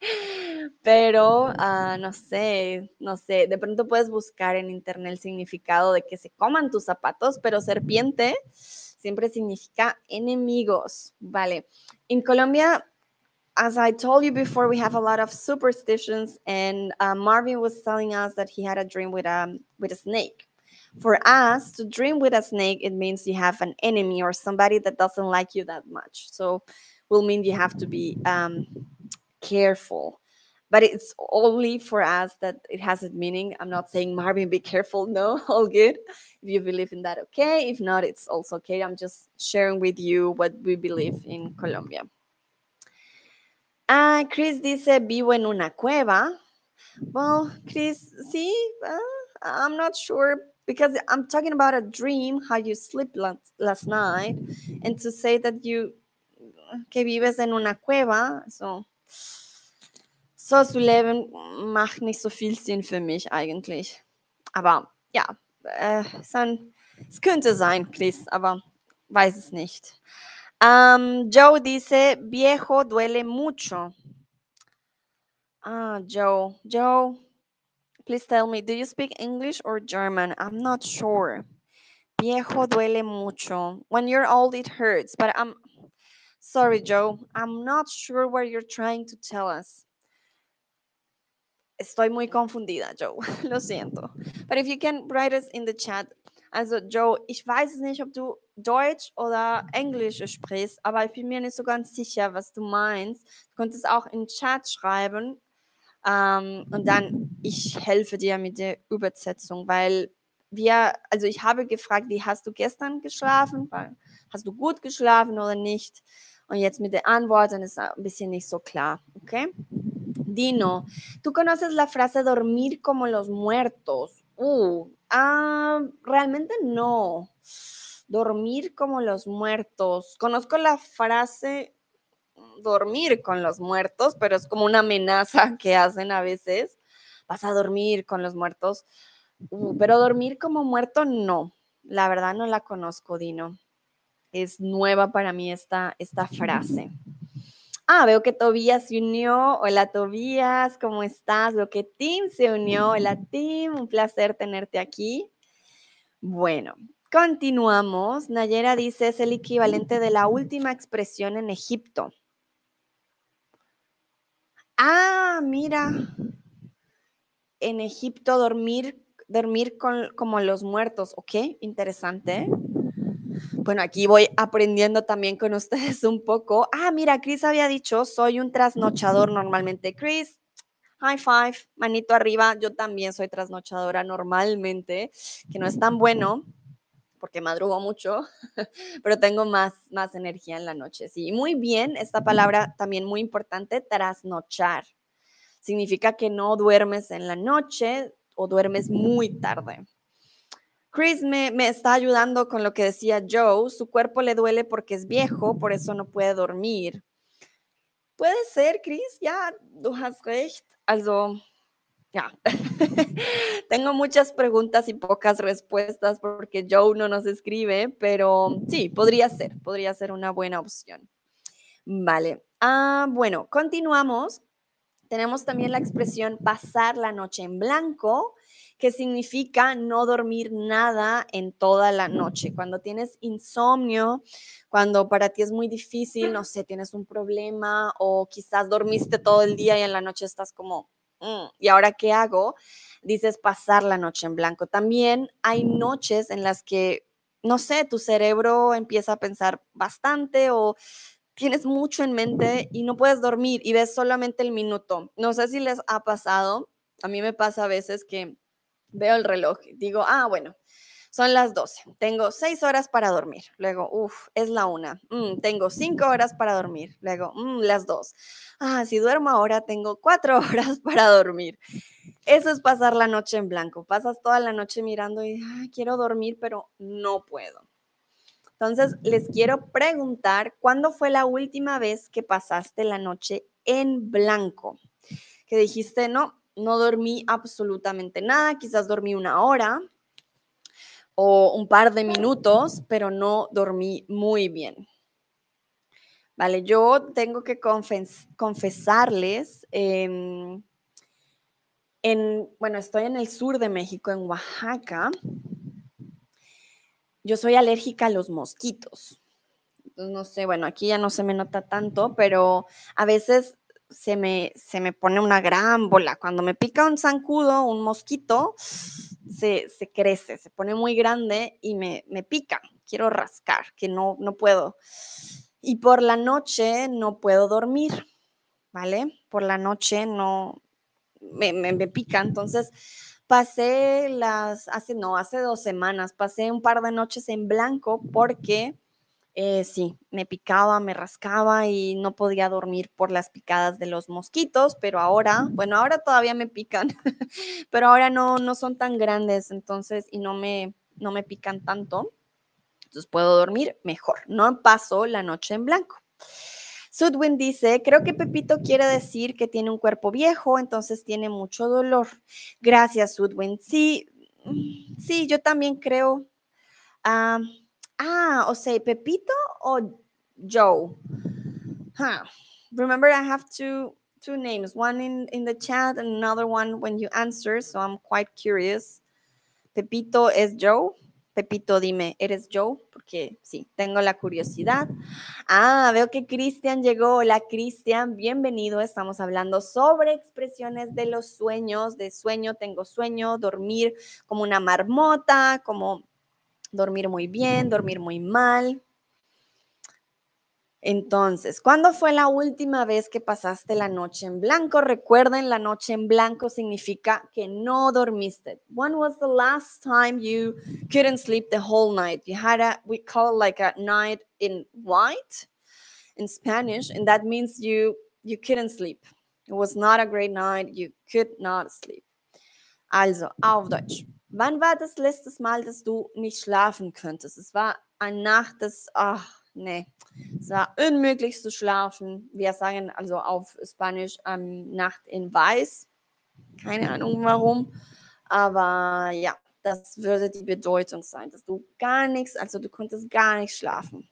pero uh, no sé, no sé, de pronto puedes buscar en internet el significado de que se coman tus zapatos, pero serpiente siempre significa enemigos, ¿vale? En Colombia, as I told you before, we have a lot of superstitions, and uh, Marvin was telling us that he had a dream with a with a snake. For us to dream with a snake, it means you have an enemy or somebody that doesn't like you that much. So, will mean you have to be um, careful. But it's only for us that it has a meaning. I'm not saying Marvin, be careful. No, all good. If you believe in that, okay. If not, it's also okay. I'm just sharing with you what we believe in Colombia. Ah, Chris dice, vivo en una cueva. Well, Chris, see, uh, I'm not sure because I'm talking about a dream, how you slept last, last night, and to say that you que vives en una cueva, so so zu leben macht nicht so viel Sinn für mich eigentlich. Aber ja, äh, es könnte sein, Chris, aber weiß es nicht. Um, Joe dice, viejo duele mucho. Ah, Joe. Joe, please tell me, do you speak English or German? I'm not sure. Viejo duele mucho. When you're old, it hurts, but I'm sorry, Joe. I'm not sure what you're trying to tell us. Estoy muy confundida, Joe. Lo siento. But if you can write us in the chat. Also, Joe, ich weiß nicht, ob du Deutsch oder Englisch sprichst, aber ich bin mir nicht so ganz sicher, was du meinst. Du könntest auch im Chat schreiben ähm, und dann ich helfe dir mit der Übersetzung, weil wir, also ich habe gefragt, wie hast du gestern geschlafen? Hast du gut geschlafen oder nicht? Und jetzt mit den Antworten ist ein bisschen nicht so klar, okay? Dino, ¿tú conoces la frase dormir como los muertos? Uh, ah, realmente no. Dormir como los muertos. Conozco la frase dormir con los muertos, pero es como una amenaza que hacen a veces. Vas a dormir con los muertos. Uh, pero dormir como muerto, no. La verdad no la conozco, Dino. es nueva para mí esta, esta frase. Ah, veo que Tobías se unió. Hola Tobías, ¿cómo estás? Veo que Tim se unió. Hola Tim, un placer tenerte aquí. Bueno, continuamos. Nayera dice, es el equivalente de la última expresión en Egipto. Ah, mira. En Egipto dormir, dormir con, como los muertos. Ok, interesante. Bueno, aquí voy aprendiendo también con ustedes un poco. Ah, mira, Chris había dicho, soy un trasnochador normalmente. Chris, high five, manito arriba. Yo también soy trasnochadora normalmente, que no es tan bueno porque madrugo mucho, pero tengo más, más energía en la noche. Sí, muy bien, esta palabra también muy importante, trasnochar. Significa que no duermes en la noche o duermes muy tarde. Chris me, me, está ayudando con lo que decía Joe. Su cuerpo le duele porque es viejo, por eso no puede dormir. Puede ser, Chris, ja, du hast recht. Also, ja. Tengo muchas preguntas y pocas respuestas porque Joe no nos escribe, pero sí, podría ser, podría ser una buena opción. Vale. Ah, bueno, continuamos. Tenemos también la expresión pasar la noche en blanco que significa no dormir nada en toda la noche. Cuando tienes insomnio, cuando para ti es muy difícil, no sé, tienes un problema o quizás dormiste todo el día y en la noche estás como, mm, ¿y ahora qué hago? Dices pasar la noche en blanco. También hay noches en las que, no sé, tu cerebro empieza a pensar bastante o tienes mucho en mente y no puedes dormir y ves solamente el minuto. No sé si les ha pasado, a mí me pasa a veces que veo el reloj, digo, ah, bueno, son las 12, tengo seis horas para dormir. Luego, uff, es la una, mm, tengo cinco horas para dormir. Luego, mm, las dos. Ah, si duermo ahora, tengo cuatro horas para dormir. Eso es pasar la noche en blanco. Pasas toda la noche mirando y quiero dormir, pero no puedo. Entonces, les quiero preguntar, ¿cuándo fue la última vez que pasaste la noche en blanco? Que dijiste, no, no dormí absolutamente nada, quizás dormí una hora o un par de minutos, pero no dormí muy bien. Vale, yo tengo que confes confesarles, eh, en, bueno, estoy en el sur de México, en Oaxaca. Yo soy alérgica a los mosquitos. No sé, bueno, aquí ya no se me nota tanto, pero a veces se me, se me pone una gran bola. Cuando me pica un zancudo, un mosquito, se, se crece, se pone muy grande y me, me, pica. Quiero rascar, que no, no puedo. Y por la noche no puedo dormir, ¿vale? Por la noche no, me, me, me pica. Entonces, pasé las, hace, no, hace dos semanas, pasé un par de noches en blanco porque eh, sí, me picaba, me rascaba y no podía dormir por las picadas de los mosquitos, pero ahora, bueno, ahora todavía me pican, pero ahora no, no son tan grandes, entonces, y no me, no me pican tanto, entonces puedo dormir mejor, no paso la noche en blanco. Sudwin dice, creo que Pepito quiere decir que tiene un cuerpo viejo, entonces tiene mucho dolor. Gracias, Sudwin. Sí, mm, sí, yo también creo. Uh, Ah, o sea, Pepito or Joe? Huh. Remember, I have two two names, one in, in the chat and another one when you answer, so I'm quite curious. Pepito es Joe. Pepito, dime, ¿eres Joe? Porque sí, tengo la curiosidad. Ah, veo que Cristian llegó. Hola, Cristian, bienvenido. Estamos hablando sobre expresiones de los sueños, de sueño, tengo sueño, dormir como una marmota, como dormir muy bien, dormir muy mal. Entonces, ¿cuándo fue la última vez que pasaste la noche en blanco? Recuerden, la noche en blanco significa que no dormiste. When was the last time you couldn't sleep the whole night? You had a, we call it like a night in white in Spanish, and that means you you couldn't sleep. It was not a great night. You could not sleep. Also, auf Deutsch. Wann war das letztes Mal, dass du nicht schlafen könntest? Es war eine Nacht, das, ach, nee, es war unmöglich zu schlafen. Wir sagen also auf Spanisch ähm, Nacht in Weiß. Keine Ahnung warum, aber ja, das würde die Bedeutung sein, dass du gar nichts, also du konntest gar nicht schlafen.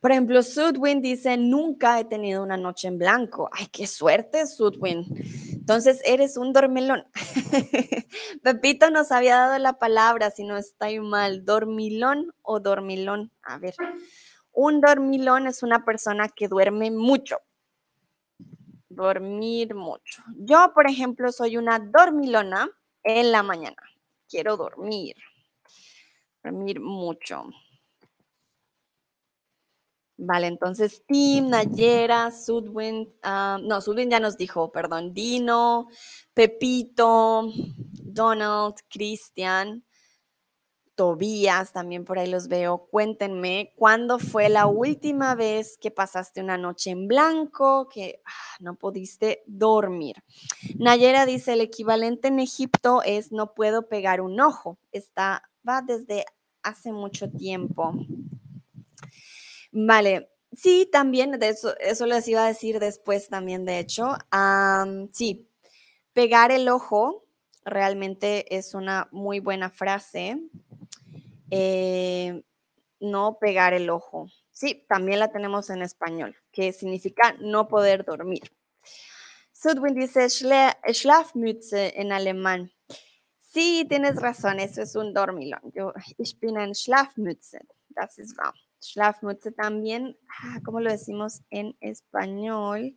Por ejemplo, Sudwin dice, nunca he tenido una noche en blanco. Ay, qué suerte, Sudwin. Entonces, eres un dormilón. Pepito nos había dado la palabra, si no estoy mal, dormilón o dormilón. A ver, un dormilón es una persona que duerme mucho. Dormir mucho. Yo, por ejemplo, soy una dormilona en la mañana. Quiero dormir. Dormir mucho. Vale, entonces Tim, Nayera, Sudwin, ah, no, Sudwin ya nos dijo, perdón, Dino, Pepito, Donald, Cristian, Tobías, también por ahí los veo. Cuéntenme, ¿cuándo fue la última vez que pasaste una noche en blanco, que ah, no pudiste dormir? Nayera dice, el equivalente en Egipto es no puedo pegar un ojo. Está, va desde hace mucho tiempo. Vale, sí, también, eso les iba a decir después también, de hecho. sí, pegar el ojo realmente es una muy buena frase. Eh, no pegar el ojo. Sí, también la tenemos en español, que significa no poder dormir. Sudwin dice Schlafmütze en alemán. Sí, tienes razón, eso es un dormilón. Yo, ich bin ein Schlafmütze. Das ist wahr. Schlafmütze también, ah, ¿cómo lo decimos en español?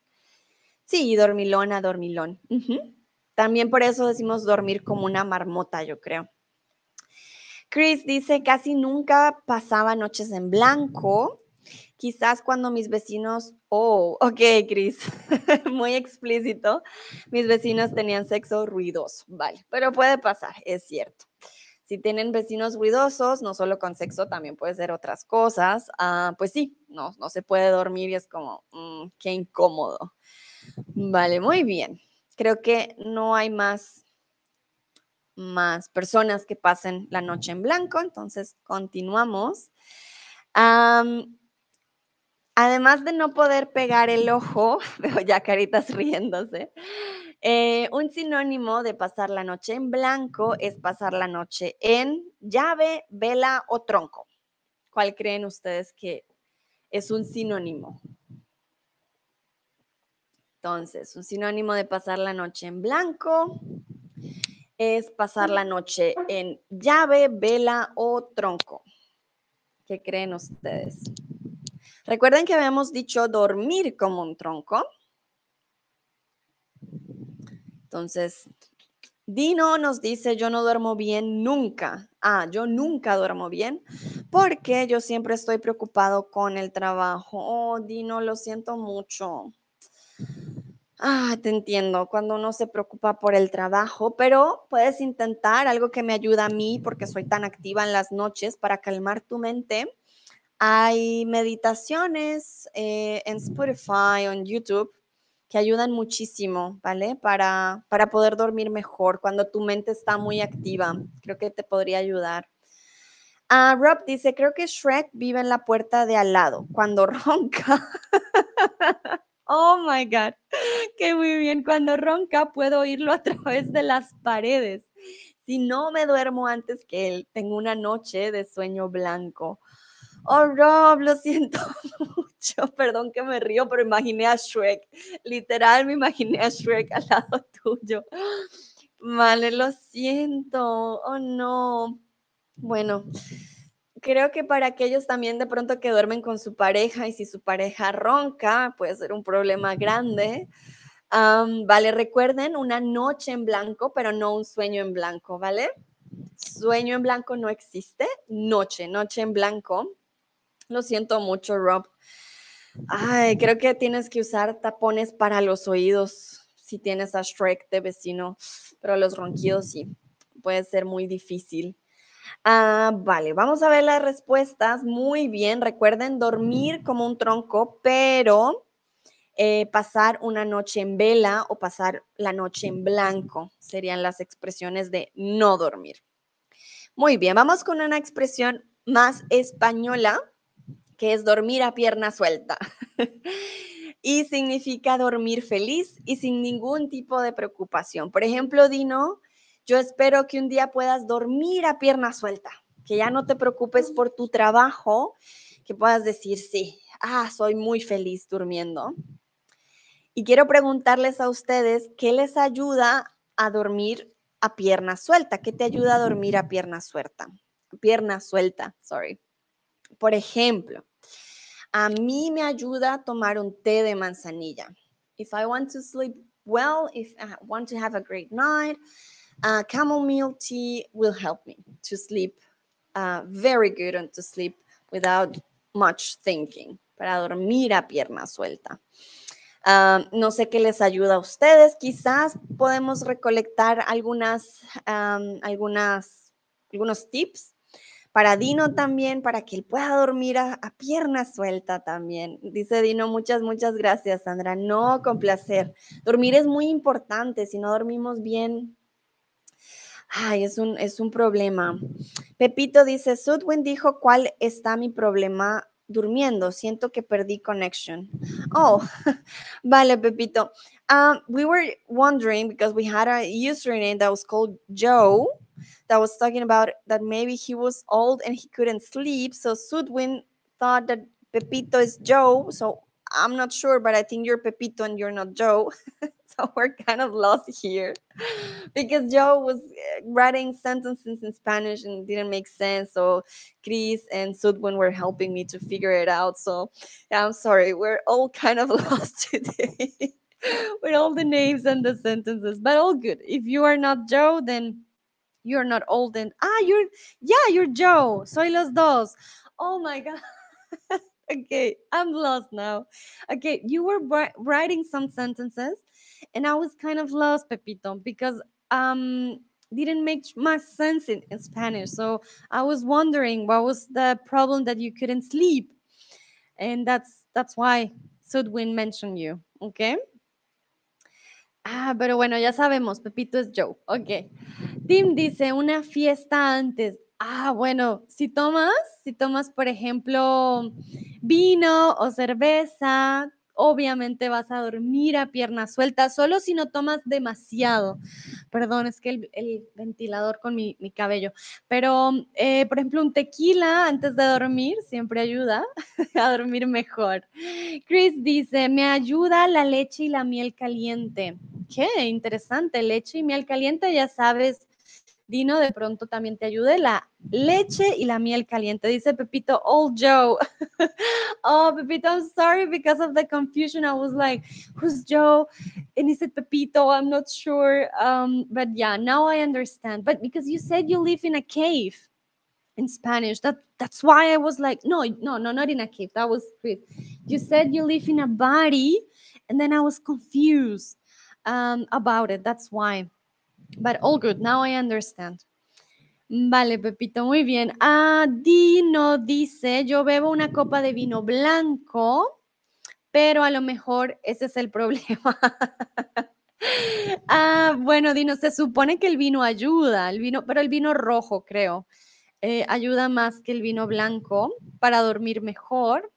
Sí, dormilona, dormilón. También por eso decimos dormir como una marmota, yo creo. Chris dice, casi nunca pasaba noches en blanco. Quizás cuando mis vecinos, oh, ok, Chris, muy explícito, mis vecinos tenían sexo ruidoso, vale, pero puede pasar, es cierto. Si tienen vecinos ruidosos, no solo con sexo, también puede ser otras cosas. Ah, pues sí, no, no se puede dormir y es como, mm, qué incómodo. Vale, muy bien. Creo que no hay más, más personas que pasen la noche en blanco, entonces continuamos. además de no poder pegar el ojo, veo ya caritas riéndose, eh, un sinónimo de pasar la noche en blanco es pasar la noche en llave, vela o tronco. ¿Cuál creen ustedes que es un sinónimo? Entonces, un sinónimo de pasar la noche en blanco es pasar la noche en llave, vela o tronco. ¿Qué creen ustedes? Recuerden que habíamos dicho dormir como un tronco. Entonces, Dino nos dice, yo no duermo bien nunca. Ah, yo nunca duermo bien porque yo siempre estoy preocupado con el trabajo. Oh, Dino, lo siento mucho. Ah, te entiendo, cuando uno se preocupa por el trabajo, pero puedes intentar algo que me ayuda a mí porque soy tan activa en las noches para calmar tu mente. Hay meditaciones eh, en Spotify en YouTube que ayudan muchísimo, ¿vale? Para, para poder dormir mejor cuando tu mente está muy activa. Creo que te podría ayudar. Ah, Rob dice, creo que Shrek vive en la puerta de al lado cuando ronca. oh my God, qué muy bien. Cuando ronca puedo oírlo a través de las paredes. Si no me duermo antes que él, tengo una noche de sueño blanco. Oh, Rob, lo siento mucho. Perdón que me río, pero imaginé a Shrek. Literal, me imaginé a Shrek al lado tuyo. Vale, lo siento. Oh, no. Bueno, creo que para aquellos también de pronto que duermen con su pareja y si su pareja ronca, puede ser un problema grande. vale, recuerden una noche en blanco, pero no un sueño en blanco, ¿vale? Sueño en blanco no existe, noche, noche en blanco lo siento mucho, Rob. Ay, creo que tienes que usar tapones para los oídos si tienes a Shrek de vecino, pero los ronquidos sí, puede ser muy difícil. Ah, vale, vamos a ver las respuestas. Muy bien, recuerden dormir como un tronco, pero eh, pasar una noche en vela o pasar la noche en blanco serían las expresiones de no dormir. Muy bien, vamos con una expresión más española que es dormir a pierna suelta. y significa dormir feliz y sin ningún tipo de preocupación. Por ejemplo, Dino, yo espero que un día puedas dormir a pierna suelta, que ya no te preocupes por tu trabajo, que puedas decir, sí, ah, soy muy feliz durmiendo. Y quiero preguntarles a ustedes, ¿qué les ayuda a dormir a pierna suelta? ¿Qué te ayuda a dormir a pierna suelta? Pierna suelta, sorry. Por ejemplo, a mí me ayuda tomar un té de manzanilla. If I want to sleep well, if I want to have a great night, uh, chamomile tea will help me to sleep uh, very good and to sleep without much thinking, para dormir a pierna suelta. No sé qué les ayuda a ustedes. Quizás podemos recolectar algunas, um, algunas, algunos tips para Dino también, para que él pueda dormir a, a, pierna suelta también. Dice Dino, muchas, muchas gracias, Sandra. No, con placer. Dormir es muy importante. Si no dormimos bien, ay, es un, es un problema. Pepito dice, Sudwin dijo cuál está mi problema durmiendo. Siento que perdí connection. Oh, vale, Pepito. Um, we were wondering because we had a username that was called Joe that was talking about that maybe he was old and he couldn't sleep. So Sudwin thought that Pepito is Joe. So I'm not sure, but I think you're Pepito and you're not Joe. so we're kind of lost here because Joe was uh, writing sentences in Spanish and didn't make sense. So Chris and Sudwin were helping me to figure it out. So yeah, I'm sorry. We're all kind of lost today with all the names and the sentences, but all good. If you are not Joe, then you're not old and ah, you're yeah, you're Joe. Soy los dos. Oh my god. okay, I'm lost now. Okay, you were writing some sentences and I was kind of lost, Pepito, because um didn't make much sense in, in Spanish. So I was wondering what was the problem that you couldn't sleep. And that's that's why Sudwin mentioned you. Okay. Ah, pero bueno, ya sabemos, Pepito es Joe. Ok. Tim dice, una fiesta antes. Ah, bueno, si tomas, si tomas, por ejemplo, vino o cerveza, obviamente vas a dormir a pierna suelta, solo si no tomas demasiado. Perdón, es que el, ventilador con mi, cabello. Pero, eh, por ejemplo, un tequila antes de dormir siempre ayuda a dormir mejor. Chris dice, me ayuda la leche y la miel caliente. Qué interesante, leche y miel caliente, ya sabes Dino de pronto también te ayude la leche y la miel caliente. Dice Pepito, old Joe. oh, Pepito, I'm sorry because of the confusion. I was like, who's Joe? And he said Pepito, I'm not sure. Um, but yeah, now I understand. But because you said you live in a cave in Spanish, that that's why I was like, no, no, no, not in a cave. That was Chris. You said you live in a body, and then I was confused um, about it. That's why. But all good, now I understand. Vale, Pepito, muy bien. Ah, Dino dice, yo bebo una copa de vino blanco, pero a lo mejor ese es el problema. ah, bueno, Dino, se supone que el vino ayuda, el vino, pero el vino rojo, creo, eh, ayuda más que el vino blanco para dormir mejor.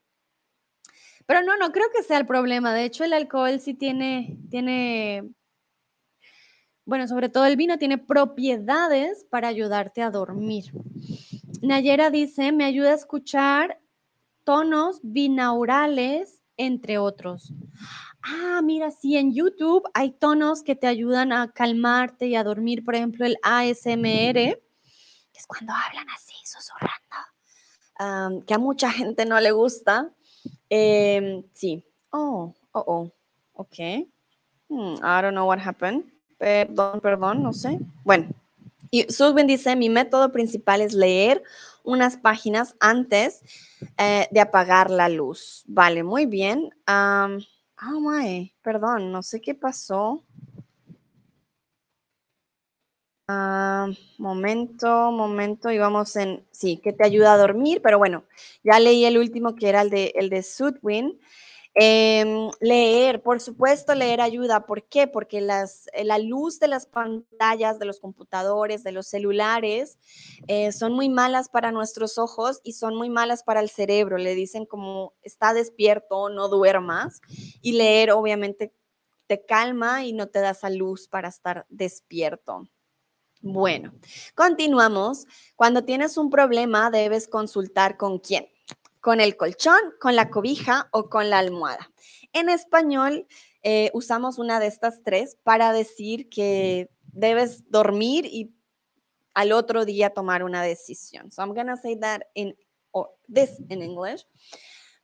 Pero no, no creo que sea el problema. De hecho, el alcohol sí tiene, tiene bueno, sobre todo el vino tiene propiedades para ayudarte a dormir. Nayera dice, me ayuda a escuchar tonos binaurales, entre otros. Ah, mira, sí, en YouTube hay tonos que te ayudan a calmarte y a dormir. Por ejemplo, el ASMR, que es cuando hablan así, susurrando, que a mucha gente no le gusta. Em, sí. Oh, oh, oh. Ok. Hmm, I don't know what happened. Perdón, perdón, no sé. Bueno, y Sudwin dice, mi método principal es leer unas páginas antes eh, de apagar la luz. Vale, muy bien. oh my, perdón, no sé qué pasó. momento, momento, y vamos en, sí, que te ayuda a dormir, pero bueno, ya leí el último que era el de, el de Sudwin. Em, leer, por supuesto, leer ayuda. ¿Por qué? Porque las, eh, la luz de las pantallas, de los computadores, de los celulares, eh, son muy malas para nuestros ojos y son muy malas para el cerebro. Le dicen como está despierto, no duermas. Y leer, obviamente, te calma y no te da esa luz para estar despierto. Bueno, continuamos. Cuando tienes un problema, debes consultar con quién con el colchón, con la cobija o con la almohada. En español eh, usamos una de estas tres para decir que debes dormir y al otro día tomar una decisión. So I'm going to say that in or this in English.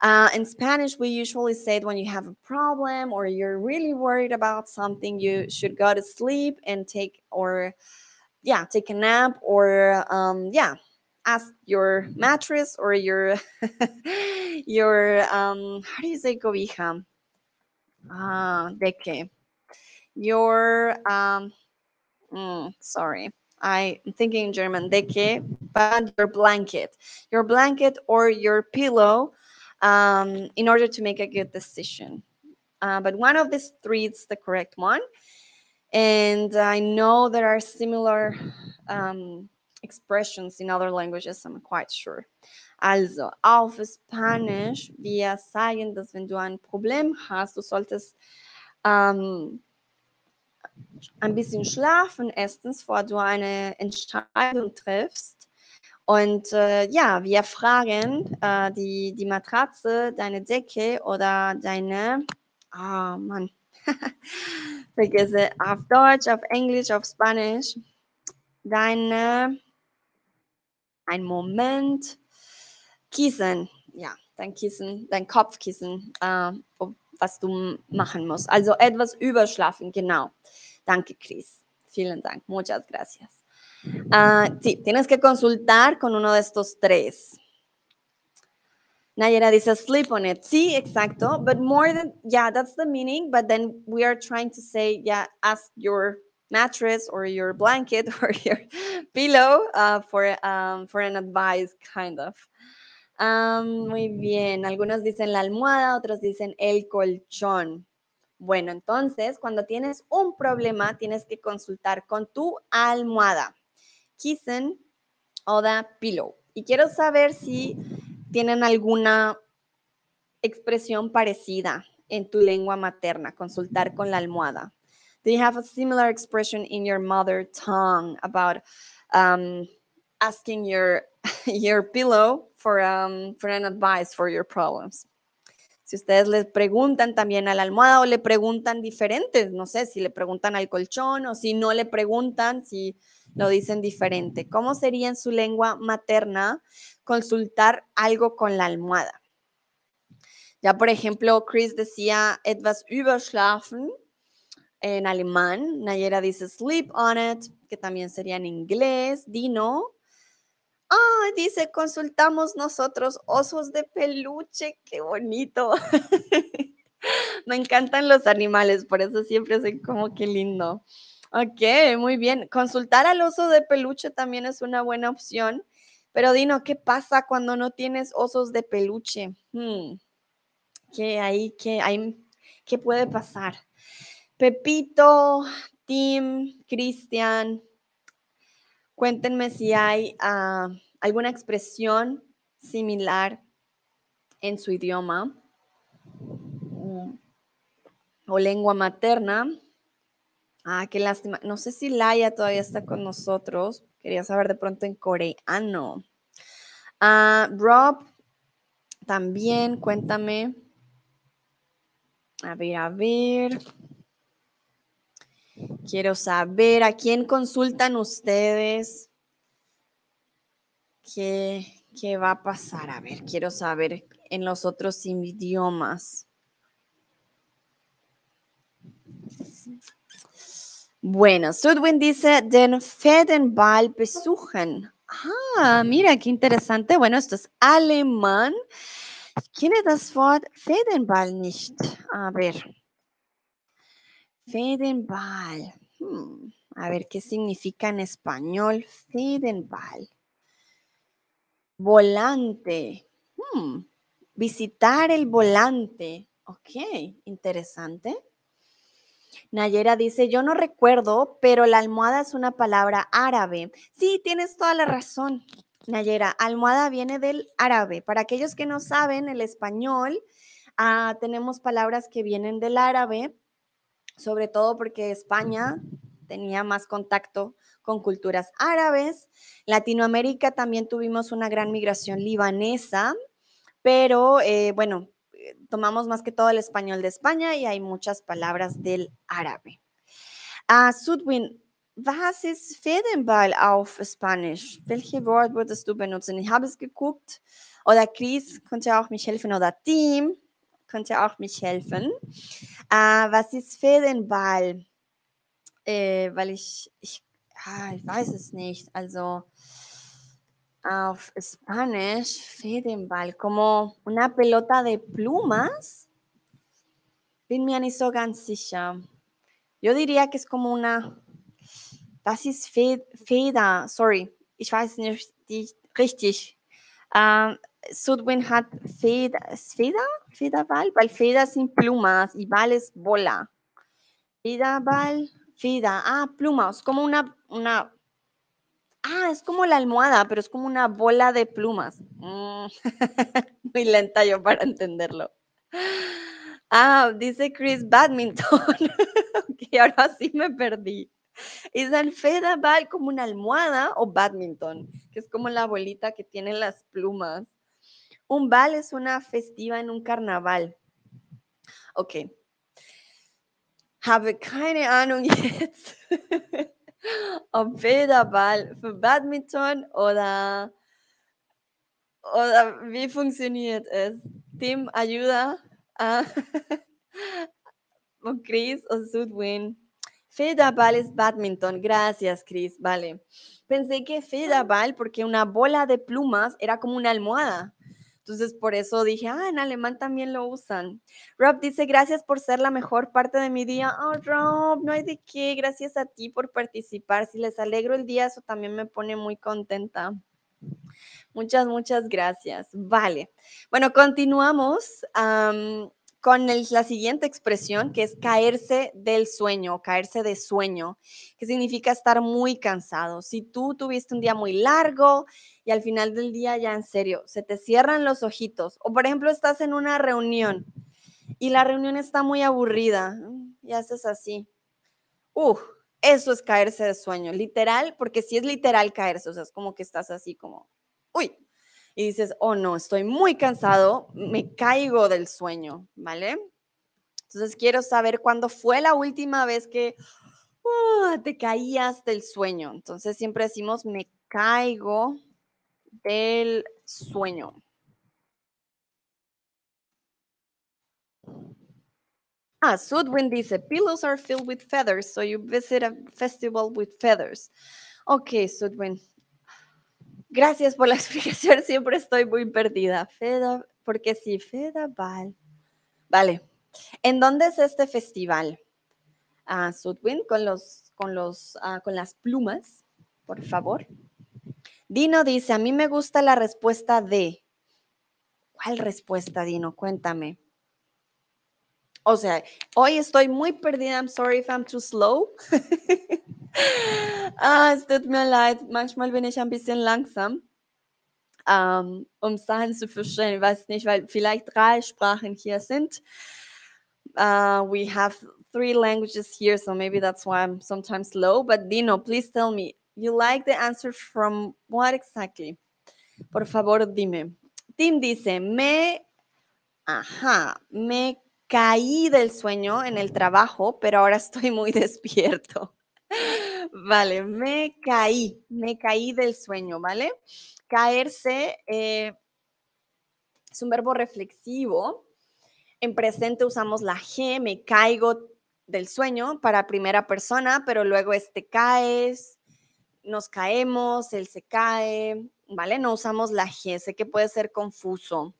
Uh, in Spanish, we usually say it when you have a problem or you're really worried about something, you should go to sleep and take or yeah, take a nap or um, yeah, ask your mattress or your your um, how do you say cobija? Ah, de qué? Your um, mm, sorry. I'm thinking German, de qué, but your blanket, your blanket or your pillow um, in order to make a good decision. Uh, but one of these three is the correct one. And I know there are similar um, expressions in other languages, I'm quite sure. Also, auf Spanisch, wir sagen, dass wenn du ein Problem hast, du solltest ähm, ein bisschen schlafen, erstens, bevor du eine Entscheidung triffst. Und äh, ja, wir fragen äh, die, die Matratze, deine Decke oder deine, ah oh Mann, vergesse, auf Deutsch, auf Englisch, auf Spanisch, deine, ein Moment, Kissen, ja, dein Kissen, dein Kopfkissen, äh, was du machen musst. Also etwas überschlafen, genau. Danke, Chris. Vielen Dank. Muchas gracias. Uh, sí, tienes que consultar con uno de estos tres. Nayera dice sleep on it. Sí, exacto. But more than, yeah, that's the meaning. But then we are trying to say, yeah, ask your mattress or your blanket or your pillow uh, for, um, for an advice, kind of. Um, muy bien. Algunos dicen la almohada, otros dicen el colchón. Bueno, entonces, cuando tienes un problema, tienes que consultar con tu almohada. Kissen o the pillow. Y quiero saber si tienen alguna expresión parecida en tu lengua materna, consultar con la almohada. You have a similar expression in your mother tongue about um, asking your, your pillow for, um, for an advice for your problems? Si ustedes les preguntan también a la almohada o le preguntan diferentes, no sé si le preguntan al colchón o si no le preguntan, si lo dicen diferente. ¿Cómo sería en su lengua materna consultar algo con la almohada? Ya, por ejemplo, Chris decía etwas überschlafen en alemán. Nayera dice sleep on it, que también sería en inglés. Dino Ah, dice, consultamos nosotros osos de peluche, qué bonito. Me encantan los animales, por eso siempre soy como que lindo. Ok, muy bien. Consultar al oso de peluche también es una buena opción. Pero Dino, ¿qué pasa cuando no tienes osos de peluche? Hmm, ¿Qué hay? ¿Qué hay? ¿Qué puede pasar? Pepito, Tim, Cristian, Cuéntenme si hay ah, alguna expresión similar en su idioma mm, o lengua materna. Ah, qué lástima. No sé si Laia todavía está con nosotros. Quería saber de pronto en coreano. Ah, Rob, también cuéntame. A ver, a ver. Quiero saber a quién consultan ustedes. ¿Qué, ¿Qué va a pasar? A ver, quiero saber en los otros idiomas. Bueno, Sudwin dice, den Fedenball besuchen. Ah, mira, qué interesante. Bueno, esto es alemán. ¿Quién es das Wort Fedenball nicht. A ver, Fedenball. Hmm, a ver qué significa en español Fedenball. Volante. Hmm, visitar el volante. Ok, interesante. Nayera dice, yo no recuerdo, pero la almohada es una palabra árabe. Sí, tienes toda la razón, Nayera. Almohada viene del árabe. Para aquellos que no saben el español, ah, tenemos palabras que vienen del árabe sobre todo porque España tenía más contacto con culturas árabes. Latinoamérica también tuvimos una gran migración libanesa, pero eh, bueno, eh, tomamos más que todo el español de España y hay muchas palabras del árabe. Ah, Sudwin, was ist Fädenball auf Spanisch? Welche Wort würdest du benutzen? Ich habe es geguckt. Oder Chris könnte auch mich helfen. Oder Team könnte auch mich helfen. Ah, was ist Fädenball? Äh, weil ich, ich, ah, ich weiß es nicht. Also auf Spanisch, Fädenball, como una pelota de plumas. Bin mir nicht so ganz sicher. Yo diría que es como una. Das ist Fe Feder. Sorry, ich weiß nicht richtig. Ähm, Sudwin hat Feder. ¿Es Feder? Federball? Weil Feder sind plumas y ball es bola. Federball, Feder. Ah, plumas. Como una, una. Ah, es como la almohada, pero es como una bola de plumas. Mm, Muy lenta yo para entenderlo. Ah, dice Chris Badminton. ok, ahora sí me perdí. ¿Es el Federball como una almohada o badminton? Que es como la bolita que tiene las plumas. Un bal es una festiva en un carnaval. Ok. Habe keine Ahnung jetzt, ob Federball für Badminton oder, oder wie funktioniert es? Tim, ayuda a o Chris o Sudwin. Federball es badminton. Gracias, Chris. Vale. Pensé que Federball, porque una bola de plumas era como una almohada. Entonces, por eso dije, ah, en alemán también lo usan. Rob dice, gracias por ser la mejor parte de mi día. Oh, Rob, no hay de qué. Gracias a ti por participar. Si les alegro el día, eso también me pone muy contenta. Muchas, muchas gracias. Vale. Bueno, continuamos am, con la siguiente expresión, que es caerse del sueño, caerse de sueño, que significa estar muy cansado. Si tú tuviste un día muy largo y al final del día ya en serio, se te cierran los ojitos, o por ejemplo estás en una reunión y la reunión está muy aburrida y haces así. Uf, eso es caerse de sueño, literal, porque si es literal caerse, o sea, es como que estás así como, uy, y dices, oh no, estoy muy cansado, me caigo del sueño, ¿vale? Entonces quiero saber cuándo fue la última vez que uh, te caías del sueño. Entonces siempre decimos, me caigo del sueño. Ah, Sudwin dice, pillows are filled with feathers, so you visit a festival with feathers. Ok, Sudwin. Gracias por la explicación, siempre estoy muy perdida. Feda, porque sí, Fedaval. Vale. ¿En dónde es este festival? Ah, Sudwin, con los, con los, ah, con las plumas, por favor. Dino dice, a mí me gusta la respuesta de. ¿Cuál respuesta, Dino? Cuéntame. O sea, hoy estoy muy perdida. I'm sorry if I'm too slow. ah, es tut mir leid. Manchmal bin ich ein bisschen langsam. Ähm, um Sachen zu verstehen. Ich weiß nicht, weil vielleicht drei Sprachen hier sind. Uh, we have three languages here, so maybe that's why I'm sometimes slow. But Dino, please tell me, you like the answer from what exactly? Por favor, dime. Tim dice, me, ajá, me caí del sueño en el trabajo, pero ahora estoy muy despierto. Vale, me caí, me caí del sueño, ¿vale? Caerse eh, es un verbo reflexivo. En presente usamos la G, me caigo del sueño para primera persona, pero luego este caes, nos caemos, él se cae, ¿vale? No usamos la G, sé que puede ser confuso.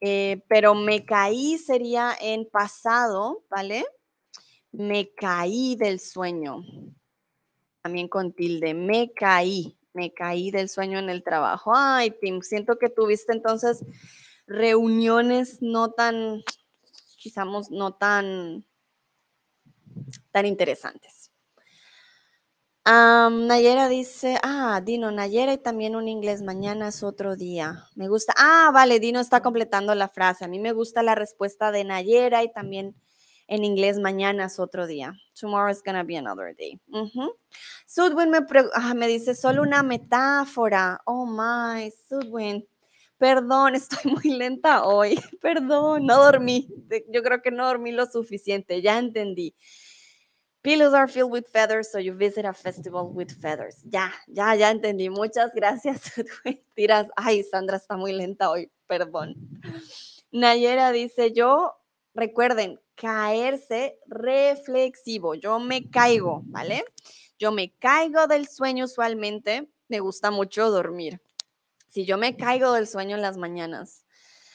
Eh, pero me caí sería en pasado, ¿vale? Me caí del sueño. También con tilde, me caí, me caí del sueño en el trabajo. Ay, Tim, siento que tuviste entonces reuniones no tan, quizás no tan, tan interesantes. Nayera dice, ah, Dino, Nayera y también un inglés, mañana es otro día. Me gusta, ah, vale, Dino está completando la frase. A mí me gusta la respuesta de Nayera y también en inglés, mañana es otro día. Tomorrow is gonna be another day. Sudwin ah, me dice, solo una metáfora. Oh my, Sudwin. perdón, estoy muy lenta hoy, perdón, no dormí, yo creo que no dormí lo suficiente, ya entendí. Pillows are filled with feathers, so you visit a festival with feathers. Ya, ya, ya entendí. Muchas gracias. Tiras, ay, Sandra está muy lenta hoy, perdón. Nayera dice, yo, recuerden, caerse reflexivo. Yo me caigo, ¿vale? Yo me caigo del sueño usualmente. Me gusta mucho dormir. Si yo me caigo del sueño en las mañanas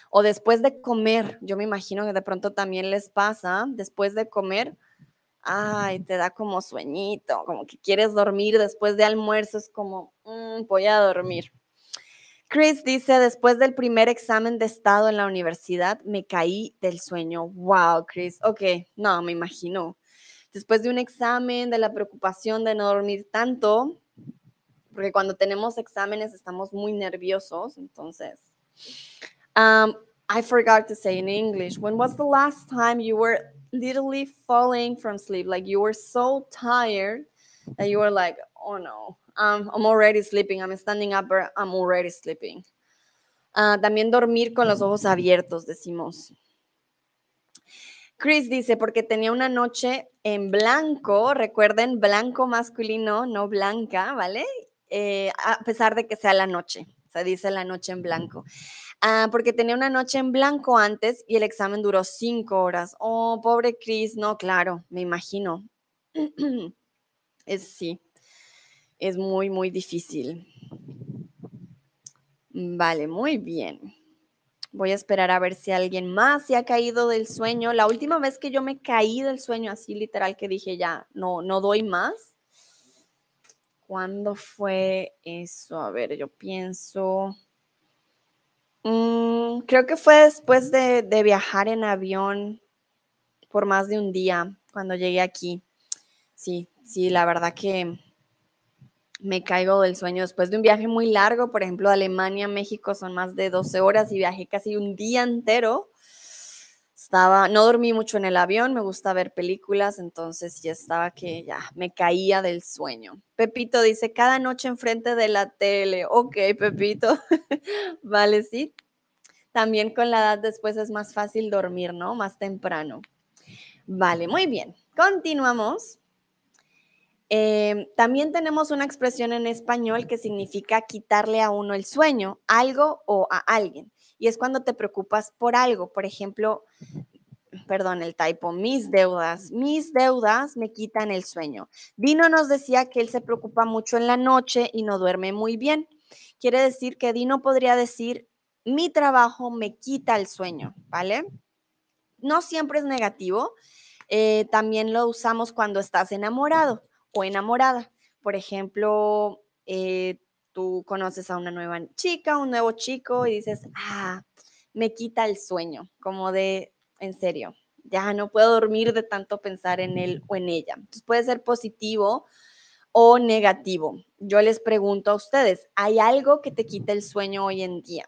o después de comer, yo me imagino que de pronto también les pasa, después de comer, ay, te da como sueñito, como que quieres dormir después de almuerzo, es como, mm, voy a dormir. Chris dice, después del primer examen de estado en la universidad, me caí del sueño. Wow, Chris. Ok, no, me imagino. Después de un examen, de la preocupación de no dormir tanto, porque cuando tenemos exámenes estamos muy nerviosos, entonces. Um, I forgot to say in English, when was the last time you were literally falling from sleep? Like you were so tired that you were like, oh no, um, I'm already sleeping, I'm standing up, but I'm already sleeping. Uh, también dormir con los ojos abiertos, decimos. Chris dice, porque tenía una noche en blanco, recuerden, blanco masculino, no blanca, ¿vale? Eh, a pesar de que sea la noche, se dice la noche en blanco. Ah, porque tenía una noche en blanco antes y el examen duró cinco horas. Oh, pobre Chris, no, claro, me imagino. es sí, es muy, muy difícil. Vale, muy bien. Voy a esperar a ver si alguien más se ha caído del sueño. La última vez que yo me caí del sueño, así literal, que dije ya, no, no doy más. ¿Cuándo fue eso? A ver, yo pienso. Mm, creo que fue después de, de viajar en avión por más de un día, cuando llegué aquí. Sí, sí, la verdad que me caigo del sueño después de un viaje muy largo, por ejemplo, Alemania México son más de 12 horas y viajé casi un día entero. Estaba, no dormí mucho en el avión, me gusta ver películas, entonces ya estaba que ya me caía del sueño. Pepito dice, cada noche enfrente de la tele. Ok, Pepito. vale, sí. También con la edad después es más fácil dormir, ¿no? Más temprano. Vale, muy bien. Continuamos. Eh, también tenemos una expresión en español que significa quitarle a uno el sueño, algo o a alguien. Y es cuando te preocupas por algo. Por ejemplo, perdón, el typo, mis deudas. Mis deudas me quitan el sueño. Dino nos decía que él se preocupa mucho en la noche y no duerme muy bien. Quiere decir que Dino podría decir, mi trabajo me quita el sueño, ¿vale? No siempre es negativo. Eh, también lo usamos cuando estás enamorado o enamorada. Por ejemplo, eh, tú conoces a una nueva chica, un nuevo chico y dices, ah, me quita el sueño, como de, en serio, ya no puedo dormir de tanto pensar en él o en ella. Entonces puede ser positivo o negativo. Yo les pregunto a ustedes, ¿hay algo que te quita el sueño hoy en día?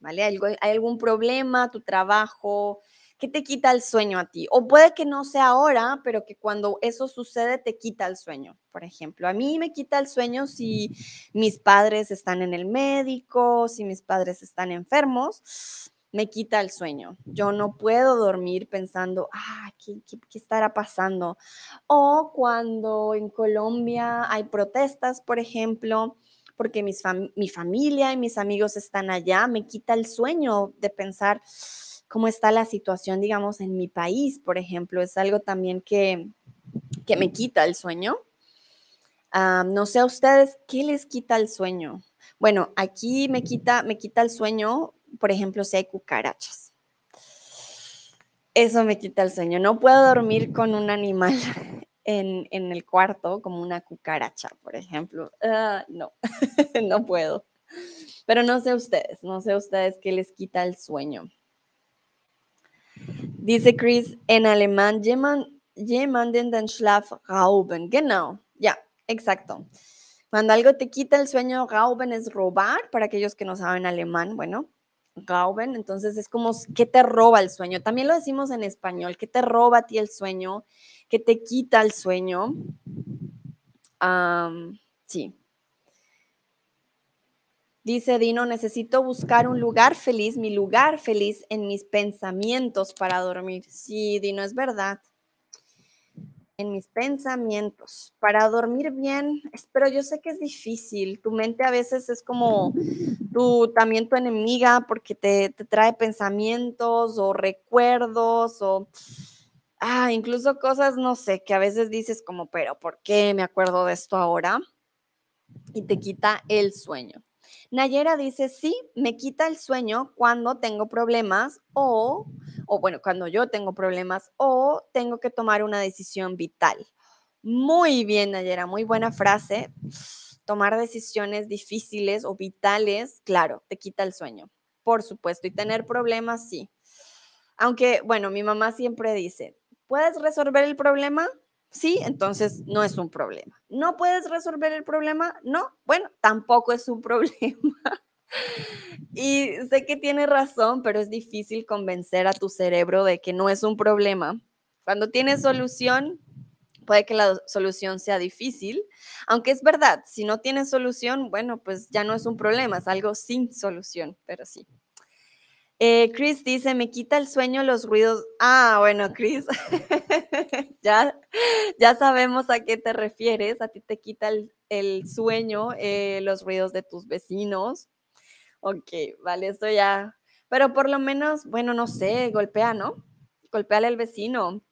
¿Vale? ¿Hay algún problema, tu trabajo, ¿Qué te quita el sueño a ti? O puede que no sea ahora, pero que cuando eso sucede te quita el sueño. Por ejemplo, a mí me quita el sueño si mis padres están en el médico, si mis padres están enfermos, me quita el sueño. Yo no puedo dormir pensando, ah, ¿qué, estará pasando? O cuando en Colombia hay protestas, por ejemplo, porque mi familia y mis amigos están allá, me quita el sueño de pensar, cómo está la situación, digamos, en mi país, por ejemplo, es algo también que, que me quita el sueño. no sé a ustedes, ¿qué les quita el sueño? Bueno, aquí me quita, me quita el sueño, por ejemplo, si hay cucarachas. Eso me quita el sueño. No puedo dormir con un animal en, en el cuarto, como una cucaracha, por ejemplo. Ah, no, no puedo. Pero no sé ustedes, no sé ustedes qué les quita el sueño. Dice Chris en alemán, jemanden den Schlaf rauben. Genau, ya, exacto. Cuando algo te quita el sueño, rauben es robar, para aquellos que no saben alemán, bueno, rauben, entonces es como, ¿qué te roba el sueño? También lo decimos en español, ¿qué te roba a ti el sueño? ¿Qué te quita el sueño? sí. Dice Dino, necesito buscar un lugar feliz, mi lugar feliz en mis pensamientos para dormir. Sí, Dino, es verdad. En mis pensamientos. Para dormir bien, pero yo sé que es difícil. Tu mente a veces es como tu, también tu enemiga porque te, te trae pensamientos o recuerdos o ah, incluso cosas, no sé, que a veces dices como, pero ¿por qué me acuerdo de esto ahora? Y te quita el sueño. Nayera dice, sí, me quita el sueño cuando tengo problemas o, o bueno, cuando yo tengo problemas o tengo que tomar una decisión vital. Muy bien, Nayera, muy buena frase. Tomar decisiones difíciles o vitales, claro, te quita el sueño, por supuesto. Y tener problemas, sí. Aunque, bueno, mi mamá siempre dice, ¿puedes resolver el problema? Sí, entonces no es un problema. ¿No puedes resolver el problema? No, bueno, tampoco es un problema. y sé que tiene razón, pero es difícil convencer a tu cerebro de que no es un problema. Cuando tienes solución, puede que la solución sea difícil, aunque es verdad, si no tienes solución, bueno, pues ya no es un problema, es algo sin solución, pero sí. Eh, Chris dice, me quita el sueño los ruidos. Ah, bueno, Chris, ya, ya sabemos a qué te refieres. A ti te quita el, sueño eh, los ruidos de tus vecinos. Ok, vale, esto ya. Pero por lo menos, bueno, no sé, golpea, ¿no? Golpéale al vecino.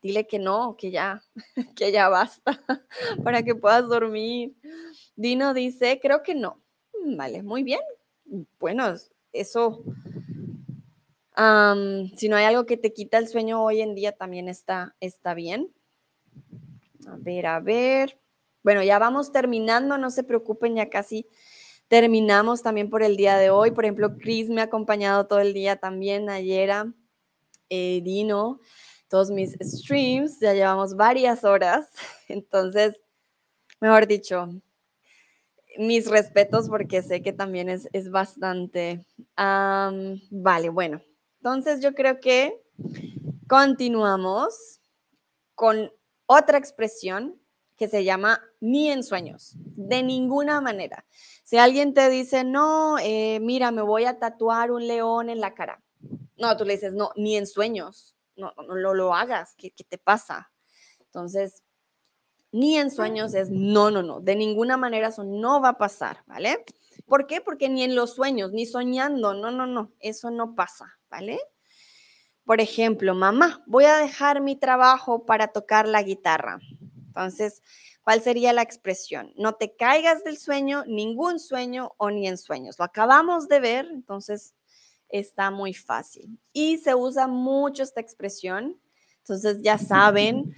Dile que no, que ya, que ya basta, para que puedas dormir. Dino dice, creo que no. Mm, vale, muy bien. Bueno, eso si no hay algo que te quita el sueño hoy en día, también está, está bien. A ver, a ver. Bueno, ya vamos terminando, no se preocupen, ya casi terminamos también por el día de hoy. Por ejemplo, Chris me ha acompañado todo el día también, ayer, eh, Dino, todos mis streams, ya llevamos varias horas. Entonces, mejor dicho, mis respetos porque sé que también es, bastante. vale, bueno, entonces yo creo que continuamos con otra expresión que se llama ni en sueños, de ninguna manera. Si alguien te dice, no, eh, mira, me voy a tatuar un león en la cara. No, tú le dices, no, ni en sueños, no, no, lo, hagas, ¿qué, ¿qué te pasa? Entonces, ni en sueños es no, no, no, de ninguna manera eso no va a pasar, ¿vale? ¿Por qué? Porque ni en los sueños, ni soñando, no, no, no, eso no pasa, ¿vale? Por ejemplo, mamá, voy a dejar mi trabajo para tocar la guitarra. Entonces, ¿cuál sería la expresión? No te caigas del sueño, ningún sueño o ni en sueños. Lo acabamos de ver, entonces está muy fácil. Y se usa mucho esta expresión. Entonces, ya saben,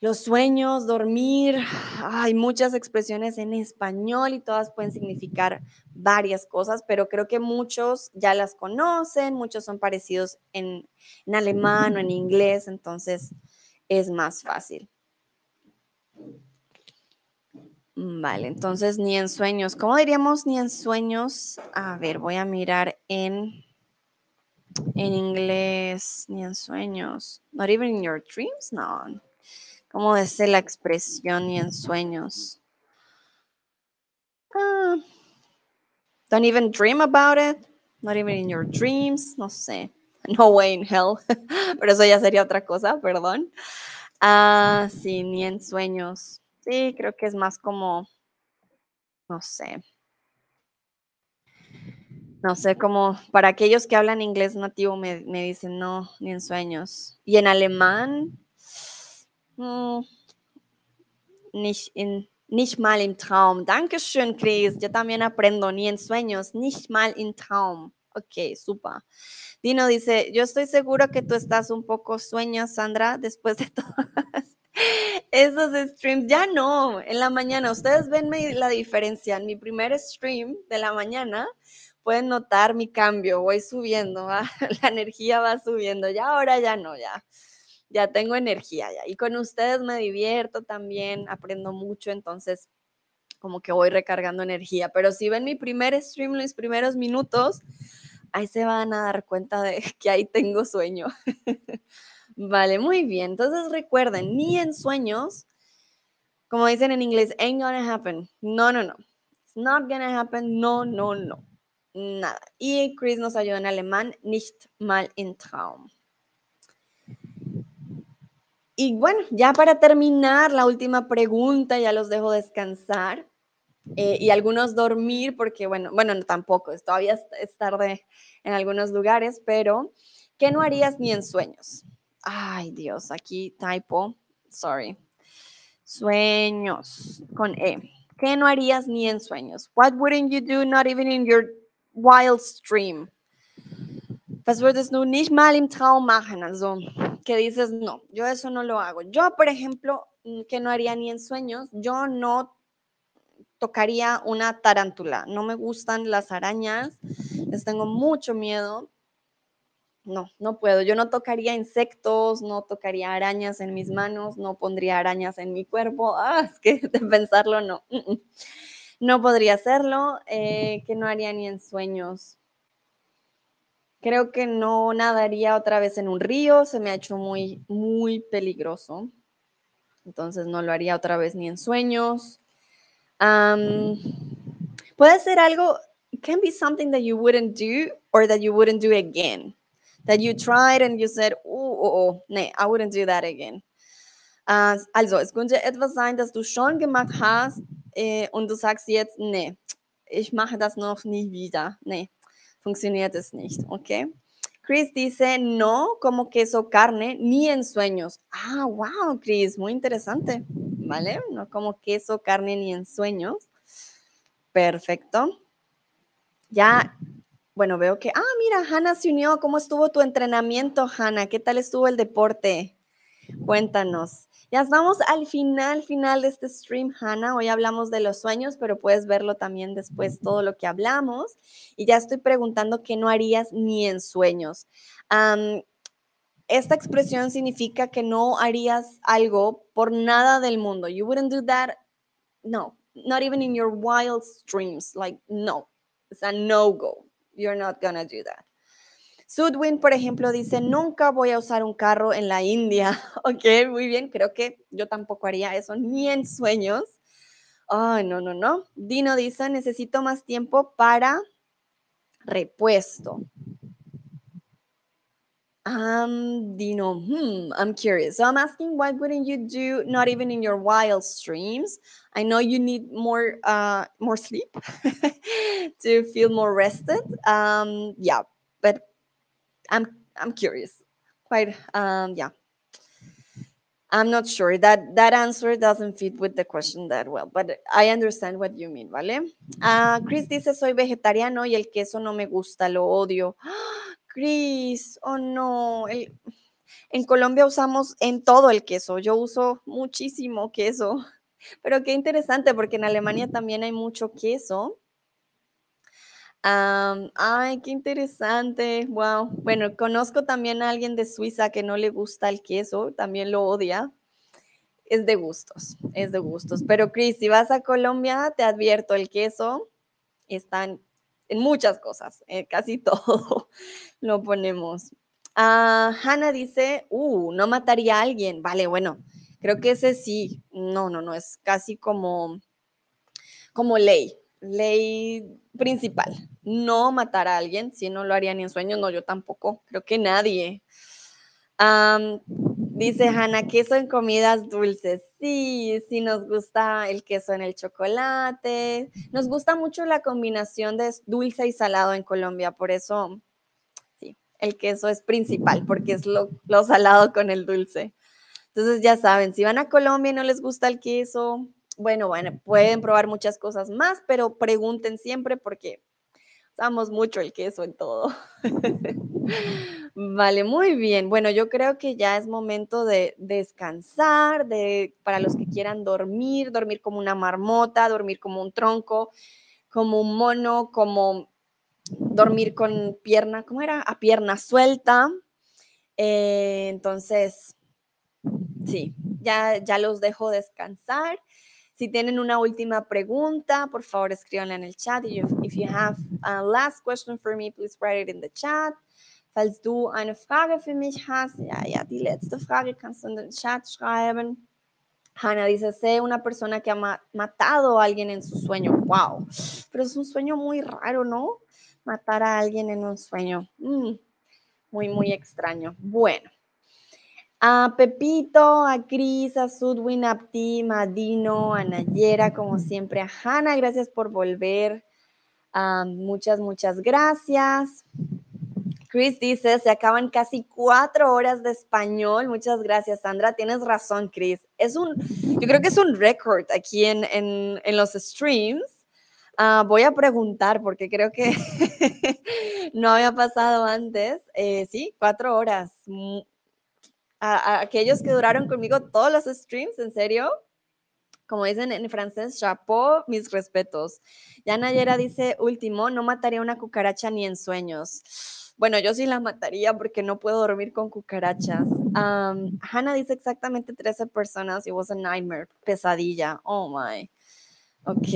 los sueños, dormir, hay muchas expresiones en español y todas pueden significar varias cosas, pero creo que muchos ya las conocen, muchos son parecidos en, alemán o en inglés, entonces es más fácil. Vale, entonces ni en sueños. ¿Cómo diríamos ni en sueños? A ver, voy a mirar en, en inglés, ni en sueños. Not even in your dreams, no. ¿Cómo es la expresión y en sueños? Ah, don't even dream about it. Not even in your dreams. No sé. No way in hell. Pero eso ya sería otra cosa, perdón. Ah, sí, ni en sueños. Sí, creo que es más como, no sé. No sé, como para aquellos que hablan inglés nativo me, me dicen no, ni en sueños. Y en alemán, hm, nicht, in, nicht mal im Traum. Dankeschön, Chris. Yo también aprendo, ni en sueños, nicht mal im Traum. Ok, super. Dino dice, yo estoy seguro que tú estás un poco sueño, Sandra, después de todas esos streams. Ya no, en la mañana. Ustedes ven la diferencia. En mi primer stream de la mañana, pueden notar mi cambio. Voy subiendo, la energía va subiendo. Ya ahora ya no, ya ya tengo energía ya. Y con ustedes me divierto también, aprendo mucho, entonces como que voy recargando energía. Pero si ven mi primer stream, los primeros minutos, ahí se van a dar cuenta de que ahí tengo sueño. vale, muy bien. Entonces recuerden, ni en sueños, como dicen en inglés, ain't gonna happen. No, no, no. It's not gonna happen. No, no, no. Nada. Y Chris nos ayuda en alemán. Nicht mal in Traum. Y bueno, ya para terminar, la última pregunta, ya los dejo descansar. Eh, y algunos dormir, porque bueno, bueno, no, tampoco, todavía es, es tarde en algunos lugares, pero ¿qué no harías ni en sueños? Ay, Dios, aquí typo, sorry. Sueños con E. ¿Qué no harías ni en sueños? What wouldn't you do, not even in your wild stream? Was würdest du nicht mal im Traum machen? Also, que dices, no, yo eso no lo hago. Yo, por ejemplo, que no haría ni en sueños, yo no tocaría una tarántula. No me gustan las arañas, les tengo mucho miedo. No, no puedo. Yo no tocaría insectos, no tocaría arañas en mis manos, no pondría arañas en mi cuerpo. Ah, es que de pensarlo no. No podría hacerlo, eh, que no haría ni en sueños. Creo que no nadaría otra vez en un río, se me ha hecho muy, muy peligroso. Entonces no lo haría otra vez ni en sueños. Um, puede ser algo, can be something that you wouldn't do or that you wouldn't do again. That you tried and you said, oh, oh, oh, I wouldn't do that again. Uh, also, es könnte etwas sein, das du schon gemacht hast äh, und du sagst jetzt, nee, ich funktioniert es nicht, okay? Chris dice, no como queso carne ni en sueños. Ah, wow, Chris, muy interesante. ¿Vale? No como queso, carne ni en sueños. Perfecto. Ya, bueno, veo que, ah, mira, Hanna se unió. ¿Cómo estuvo tu entrenamiento, Hanna? ¿Qué tal estuvo el deporte? Cuéntanos. Ya estamos al final, final de este stream, Hannah. Hoy hablamos de los sueños, pero puedes verlo también después, todo lo que hablamos. Y ya estoy preguntando qué no harías ni en sueños. Um, esta expresión significa que no harías algo por nada del mundo. You wouldn't do that. No, not even in your wild dreams. Like, no, it's a no go. You're not gonna do that. Sudwin, por ejemplo, dice, nunca voy a usar un carro en la India. ok, muy bien, creo que yo tampoco haría eso, ni en sueños. Ay, no, no, no. Dino dice, necesito más tiempo para repuesto. Um, Dino, hmm, I'm curious. So I'm asking, what wouldn't you do? Not even in your wild streams. I know you need more, uh, more sleep to feel more rested. Um, yeah, I'm I'm curious. Quite um yeah. I'm not sure that that answer doesn't fit with the question that well, but I understand what you mean, ¿vale? Uh, Chris dice soy vegetariano y el queso no me gusta, lo odio. Chris, oh no, en Colombia usamos en todo el queso. Yo uso muchísimo queso, pero qué interesante porque en Alemania también hay mucho queso ay, qué interesante. Wow. Bueno, conozco también a alguien de Suiza que no le gusta el queso, también lo odia. Es de gustos, es de gustos. Pero Cris, si vas a Colombia, te advierto, el queso está en, muchas cosas, eh, casi todo lo ponemos. Ah, Hannah dice, uh, no mataría a alguien. Vale, bueno, creo que ese sí. No, no, no, es casi como, como ley ley principal, no matar a alguien, si no lo haría ni en sueños, no, yo tampoco, creo que nadie. dice Hanna, queso en comidas dulces. Sí, sí nos gusta el queso en el chocolate. Nos gusta mucho la combinación de dulce y salado en Colombia, por eso, sí, el queso es principal, porque es lo, salado con el dulce. Entonces ya saben, si van a Colombia y no les gusta el queso, bueno, bueno, pueden probar muchas cosas más, pero pregunten siempre porque usamos mucho el queso en todo. vale, muy bien. Bueno, yo creo que ya es momento de descansar, de para los que quieran dormir, dormir como una marmota, dormir como un tronco, como un mono, como dormir con pierna, ¿cómo era? A pierna suelta. Eh, entonces, sí, ya, ya los dejo descansar. Si tienen una última pregunta, por favor escríbanla en el chat. If you have a last question for me, please write it in the chat. Falls du eine Frage für mich hast, ja, ja, die letzte Frage kannst du in den Chat schreiben. Hannah dice, sé una persona que ha matado a alguien en su sueño. Wow. Pero es un sueño muy raro, ¿no? Matar a alguien en un sueño. Mm, muy, muy extraño. Bueno. A Pepito, a Cris, a Sudwin, a Tim, a Dino, a Nayera, como siempre, a Hannah, gracias por volver. Ah, muchas, muchas gracias. Chris dice, se acaban casi cuatro horas de español. Muchas gracias, Sandra. Tienes razón, Chris. Es un, yo creo que es un récord aquí en, en, los streams. Ah, voy a preguntar porque creo que no había pasado antes. Eh, sí, cuatro horas. A, aquellos que duraron conmigo todos los streams, en serio, como dicen en francés, chapeau, mis respetos. Ya Nayera dice, último, no mataría una cucaracha ni en sueños. Bueno, yo sí la mataría porque no puedo dormir con cucarachas. Hannah dice exactamente 13 personas. It was a nightmare, pesadilla. Oh my. Ok.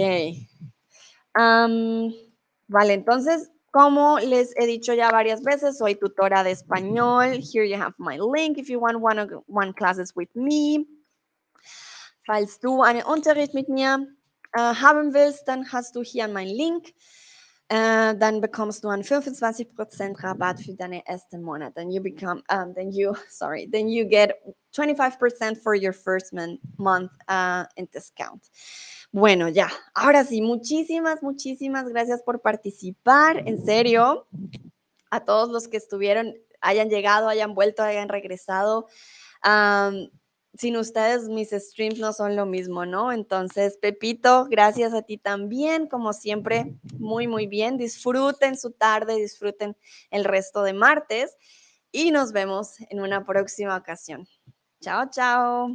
vale, entonces como les he dicho ya varias veces, soy tutora de español. Here you have my link if you want one, one classes with me. Falls du einen Unterricht mit mir äh, haben willst, dann hast du hier meinen Link. Äh, dann bekommst du einen 25% Rabatt für deine ersten Monat. Then you become, um, then you, sorry, then you get 25% for your first month uh, in discount. Bueno, ya, ahora sí, muchísimas, muchísimas gracias por participar, en serio, a todos los que estuvieron, hayan llegado, hayan vuelto, hayan regresado. sin ustedes mis streams no son lo mismo, ¿no? Entonces, Pepito, gracias a ti también, como siempre, muy, muy bien. Disfruten su tarde, disfruten el resto de martes y nos vemos en una próxima ocasión. Chao, chao.